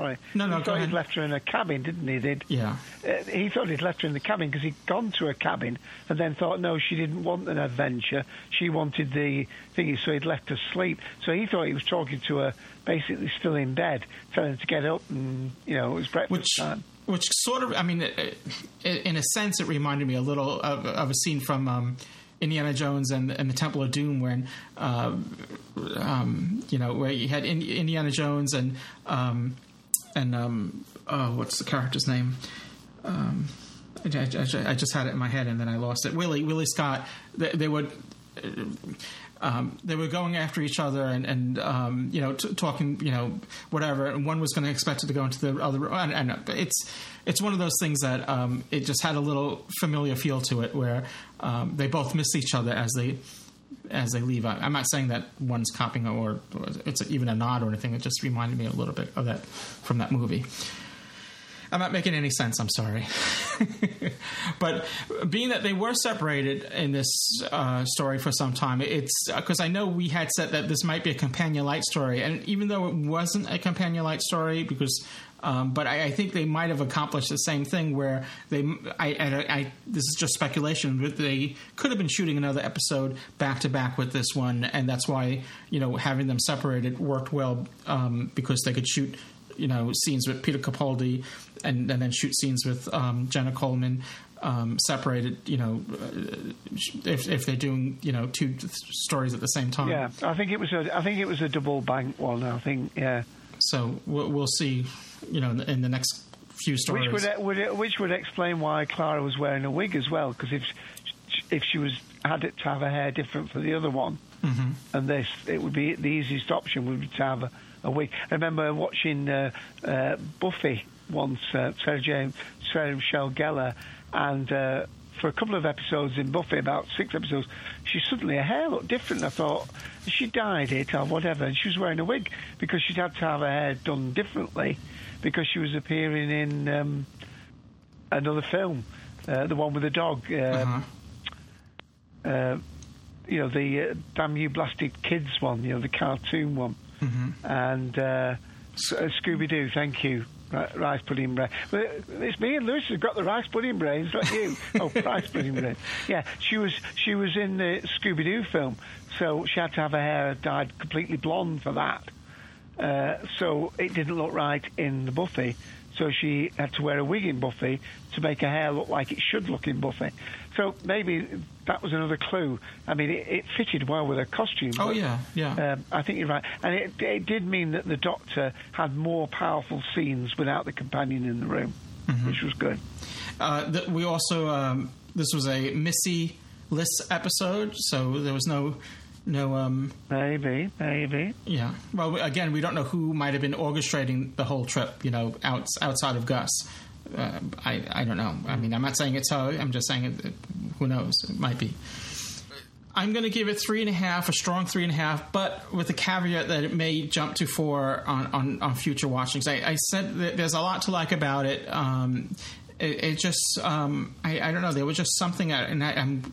Sorry. No, no, he thought ahead. he'd left her in a cabin, didn't he? Did yeah. uh, he thought he'd left her in the cabin because he'd gone to a cabin and then thought no, she didn't want an adventure. She wanted the thingy, so he'd left her sleep. So he thought he was talking to her, basically still in bed, telling her to get up and you know it was breakfast Which, time. which sort of, I mean, in a sense, it reminded me a little of, of a scene from um, Indiana Jones and, and the Temple of Doom, when uh, um, you know where you had Indiana Jones and um, and um, oh, what's the character's name? Um, I, I- I just had it in my head and then I lost it. Willie Willie Scott. They, they would um, they were going after each other and, and um, you know t- talking you know whatever and one was going to expect it to go into the other and, and it's it's one of those things that um, it just had a little familiar feel to it where um, they both miss each other as they as they leave I, I'm not saying that one's copying or, it's even a nod or anything it just reminded me a little bit of that from that movie I'm not making any sense. I'm sorry. <laughs> but being that they were separated in this uh, story for some time, it's because I know we had said that this might be a companion light story, and even though it wasn't a companion light story, because um, but I, I, think they might have accomplished the same thing where they, I, I, I, this is just speculation, but they could have been shooting another episode back to back with this one, and that's why you know having them separated worked well um, because they could shoot you know scenes with Peter Capaldi and, and then shoot scenes with um, Jenna Coleman um, separated. You know, if if they're doing you know two stories at the same time. Yeah, I think it was a I think it was a double bank one. I think yeah. So we'll, we'll see. You know, in the, in the next few stories, which would, would which would explain why Clara was wearing a wig as well. Because if if she was had it to have her hair different for the other one, mm-hmm. and this it would be the easiest option would be to have a, a wig. I remember watching uh, uh, Buffy once, uh, Sarah, Jane, Sarah Michelle Gellar, and uh, for a couple of episodes in Buffy, about six episodes, she suddenly her hair looked different. I thought she dyed it or whatever, and she was wearing a wig because she'd had to have her hair done differently because she was appearing in um, another film, uh, the one with the dog. Um, uh-huh. Uh, you know the uh, Damn You Blasted Kids one, you know the cartoon one, mm-hmm. and uh, Scooby Doo. Thank you rice pudding brain. Well, it's me and Lucy who've got the rice pudding brains, not you. <laughs> oh, rice pudding brain. Yeah, she was she was in the Scooby Doo film, so she had to have her hair dyed completely blonde for that. Uh, so it didn't look right in the Buffy. So she had to wear a wig in Buffy to make her hair look like it should look in Buffy. So maybe that was another clue. I mean, it, it fitted well with her costume. Oh but, yeah, yeah. Um, I think you're right, and it, it, did mean that the Doctor had more powerful scenes without the companion in the room, mm-hmm. which was good. Uh, th- we also um, this was a Missy Liss episode, so there was no no um maybe maybe. yeah. Well again we don't know who might have been orchestrating the whole trip you know out, outside of gus. Uh, I, I don't know. I mean i'm not saying it's so i'm just saying it, who knows? It might be. I'm going to give it three and a half a strong three and a half but with the caveat that it may jump to four on, on, on future watchings. I, I said that there's a lot to like about it. Um, it, it, just um, I, I, don't know. There was just something and I, i'm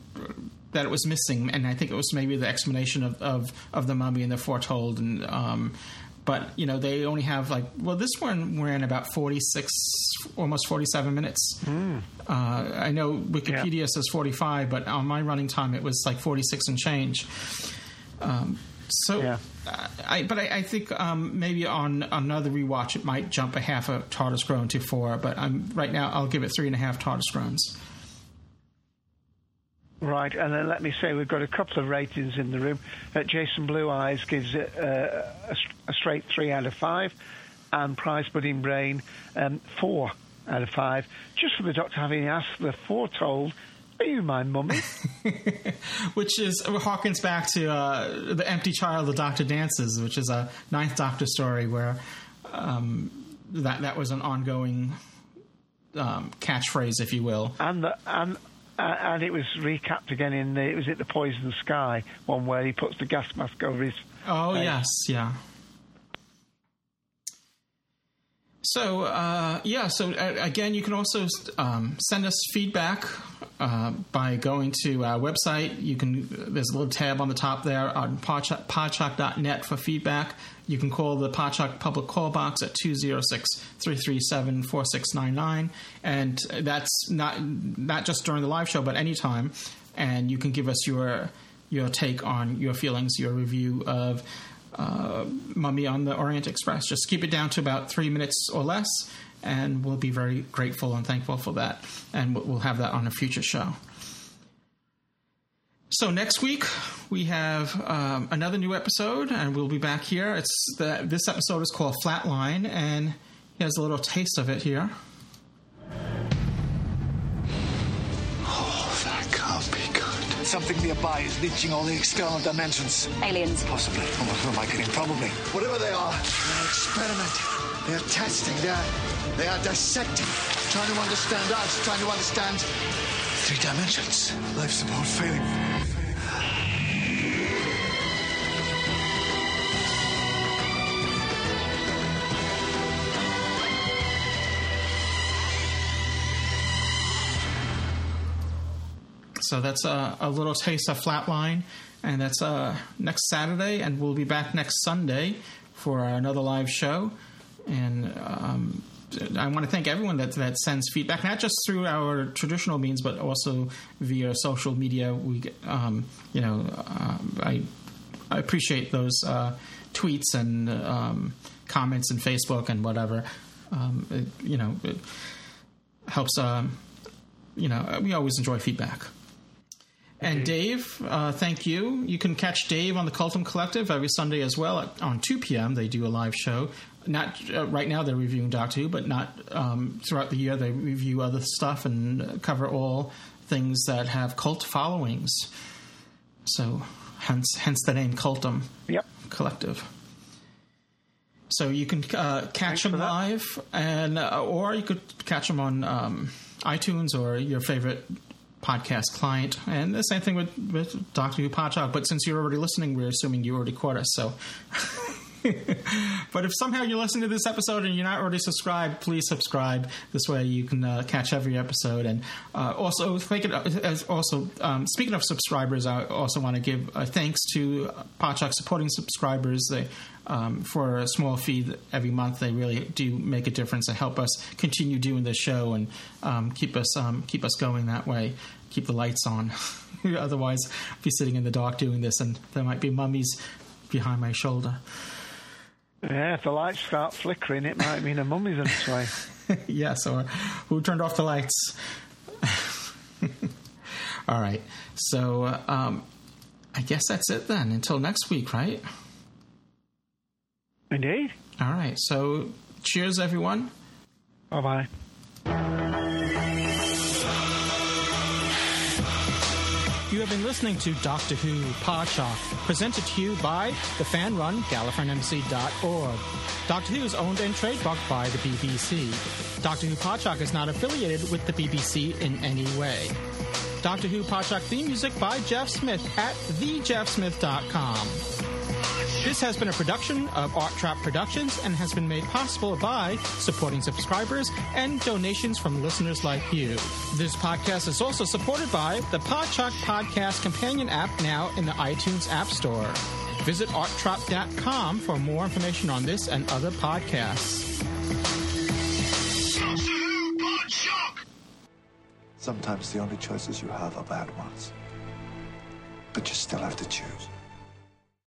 that it was missing, and I think it was maybe the explanation of, of, of the mummy and the foretold, and um, but you know they only have like well this one ran about forty six, almost forty seven minutes. Mm. Uh, I know Wikipedia yeah. says forty five, but on my running time it was like forty six and change. Um, so, yeah. I, but I, I think um, maybe on another rewatch it might jump a half a TARDIS groan to four. But I'm right now I'll give it three and a half TARDIS groans. Right, and then let me say we've got a couple of ratings in the room. Uh, Jason Blue Eyes gives it uh, a, a, straight three out of five, and Prize Pudding Brain um, four out of five. Just for the doctor having asked the foretold, "Are you my mummy?" <laughs> which is harkens back to uh, the Empty Child, the Doctor dances, which is a Ninth Doctor story where um, that that was an ongoing um, catchphrase, if you will. And the and and it was recapped again in the, was it the Poison Sky one where he puts the gas mask over his. Oh face. yes, yeah. So uh, yeah, so uh, again, you can also um, send us feedback uh, by going to our website. You can there's a little tab on the top there on podshock.net for feedback. You can call the Podshock public call box at 206-337-4699 and that's not not just during the live show but anytime and you can give us your your take on your feelings, your review of uh, Mummy on the Orient Express. Just keep it down to about three minutes or less, and we'll be very grateful and thankful for that. And we'll have that on a future show. So next week we have um, another new episode, and we'll be back here. It's the, this episode is called Flatline, and here's a little taste of it here. Oh, that can't be good. something nearby is leeching all the external dimensions. Aliens. Possibly. Oh, who am I kidding? Probably. Whatever they are, they're experimenting. They're testing. They're, they are dissecting. Trying to understand us. Trying to understand three dimensions. Life support failing. So that's a, a little taste of Flatline, and that's uh, next Saturday, and we'll be back next Sunday for another live show. And um, I want to thank everyone that that sends feedback, not just through our traditional means, but also via social media. We, um, you know, uh, I I appreciate those uh, tweets and um, comments in Facebook and whatever. Um, it, you know, it helps. Um, you know, we always enjoy feedback. And Dave, uh, thank you. You can catch Dave on the Cultdom Collective every Sunday as well at, on 2 p.m. They do a live show. Not uh, right now; they're reviewing Doctor Who, but not um, throughout the year. They review other stuff and cover all things that have cult followings. So, hence, hence the name Cultdom yep. Collective. So you can uh, catch them live, and uh, or you could catch them on um, iTunes or your favorite podcast client. And the same thing with, with Doctor Who Podshock. But since you're already listening, we're assuming you already caught us. So. <laughs> <laughs> but if somehow you're listening to this episode and you're not already subscribed, please subscribe. This way you can uh, catch every episode. And uh, also, it, as also um, speaking of subscribers, I also want to give uh, thanks to Podshock supporting subscribers. They, um, for a small fee every month, they really do make a difference and help us continue doing this show and um, keep us um, keep us going that way. Keep the lights on. <laughs> Otherwise, I'd be sitting in the dark doing this, and there might be mummies behind my shoulder. Yeah, if the lights start flickering, it might mean a mummy's on its way. <laughs> yes, or who turned off the lights? <laughs> All right. So um, I guess that's it then. Until next week, right? Indeed. All right. So cheers, everyone. Bye bye. You have been listening to Doctor Who Podshock, presented to you by the fan-run. Doctor Who is owned and trademarked by the BBC. Doctor Who Podshock is not affiliated with the BBC in any way. Doctor Who Podshock theme music by Jeff Smith at thejeffsmith.com. This has been a production of Art Trap Productions and has been made possible by supporting subscribers and donations from listeners like you. This podcast is also supported by the Podshock Podcast Companion app now in the iTunes App Store. Visit arttrap.com for more information on this and other podcasts. Sometimes the only choices you have are bad ones. But you still have to choose.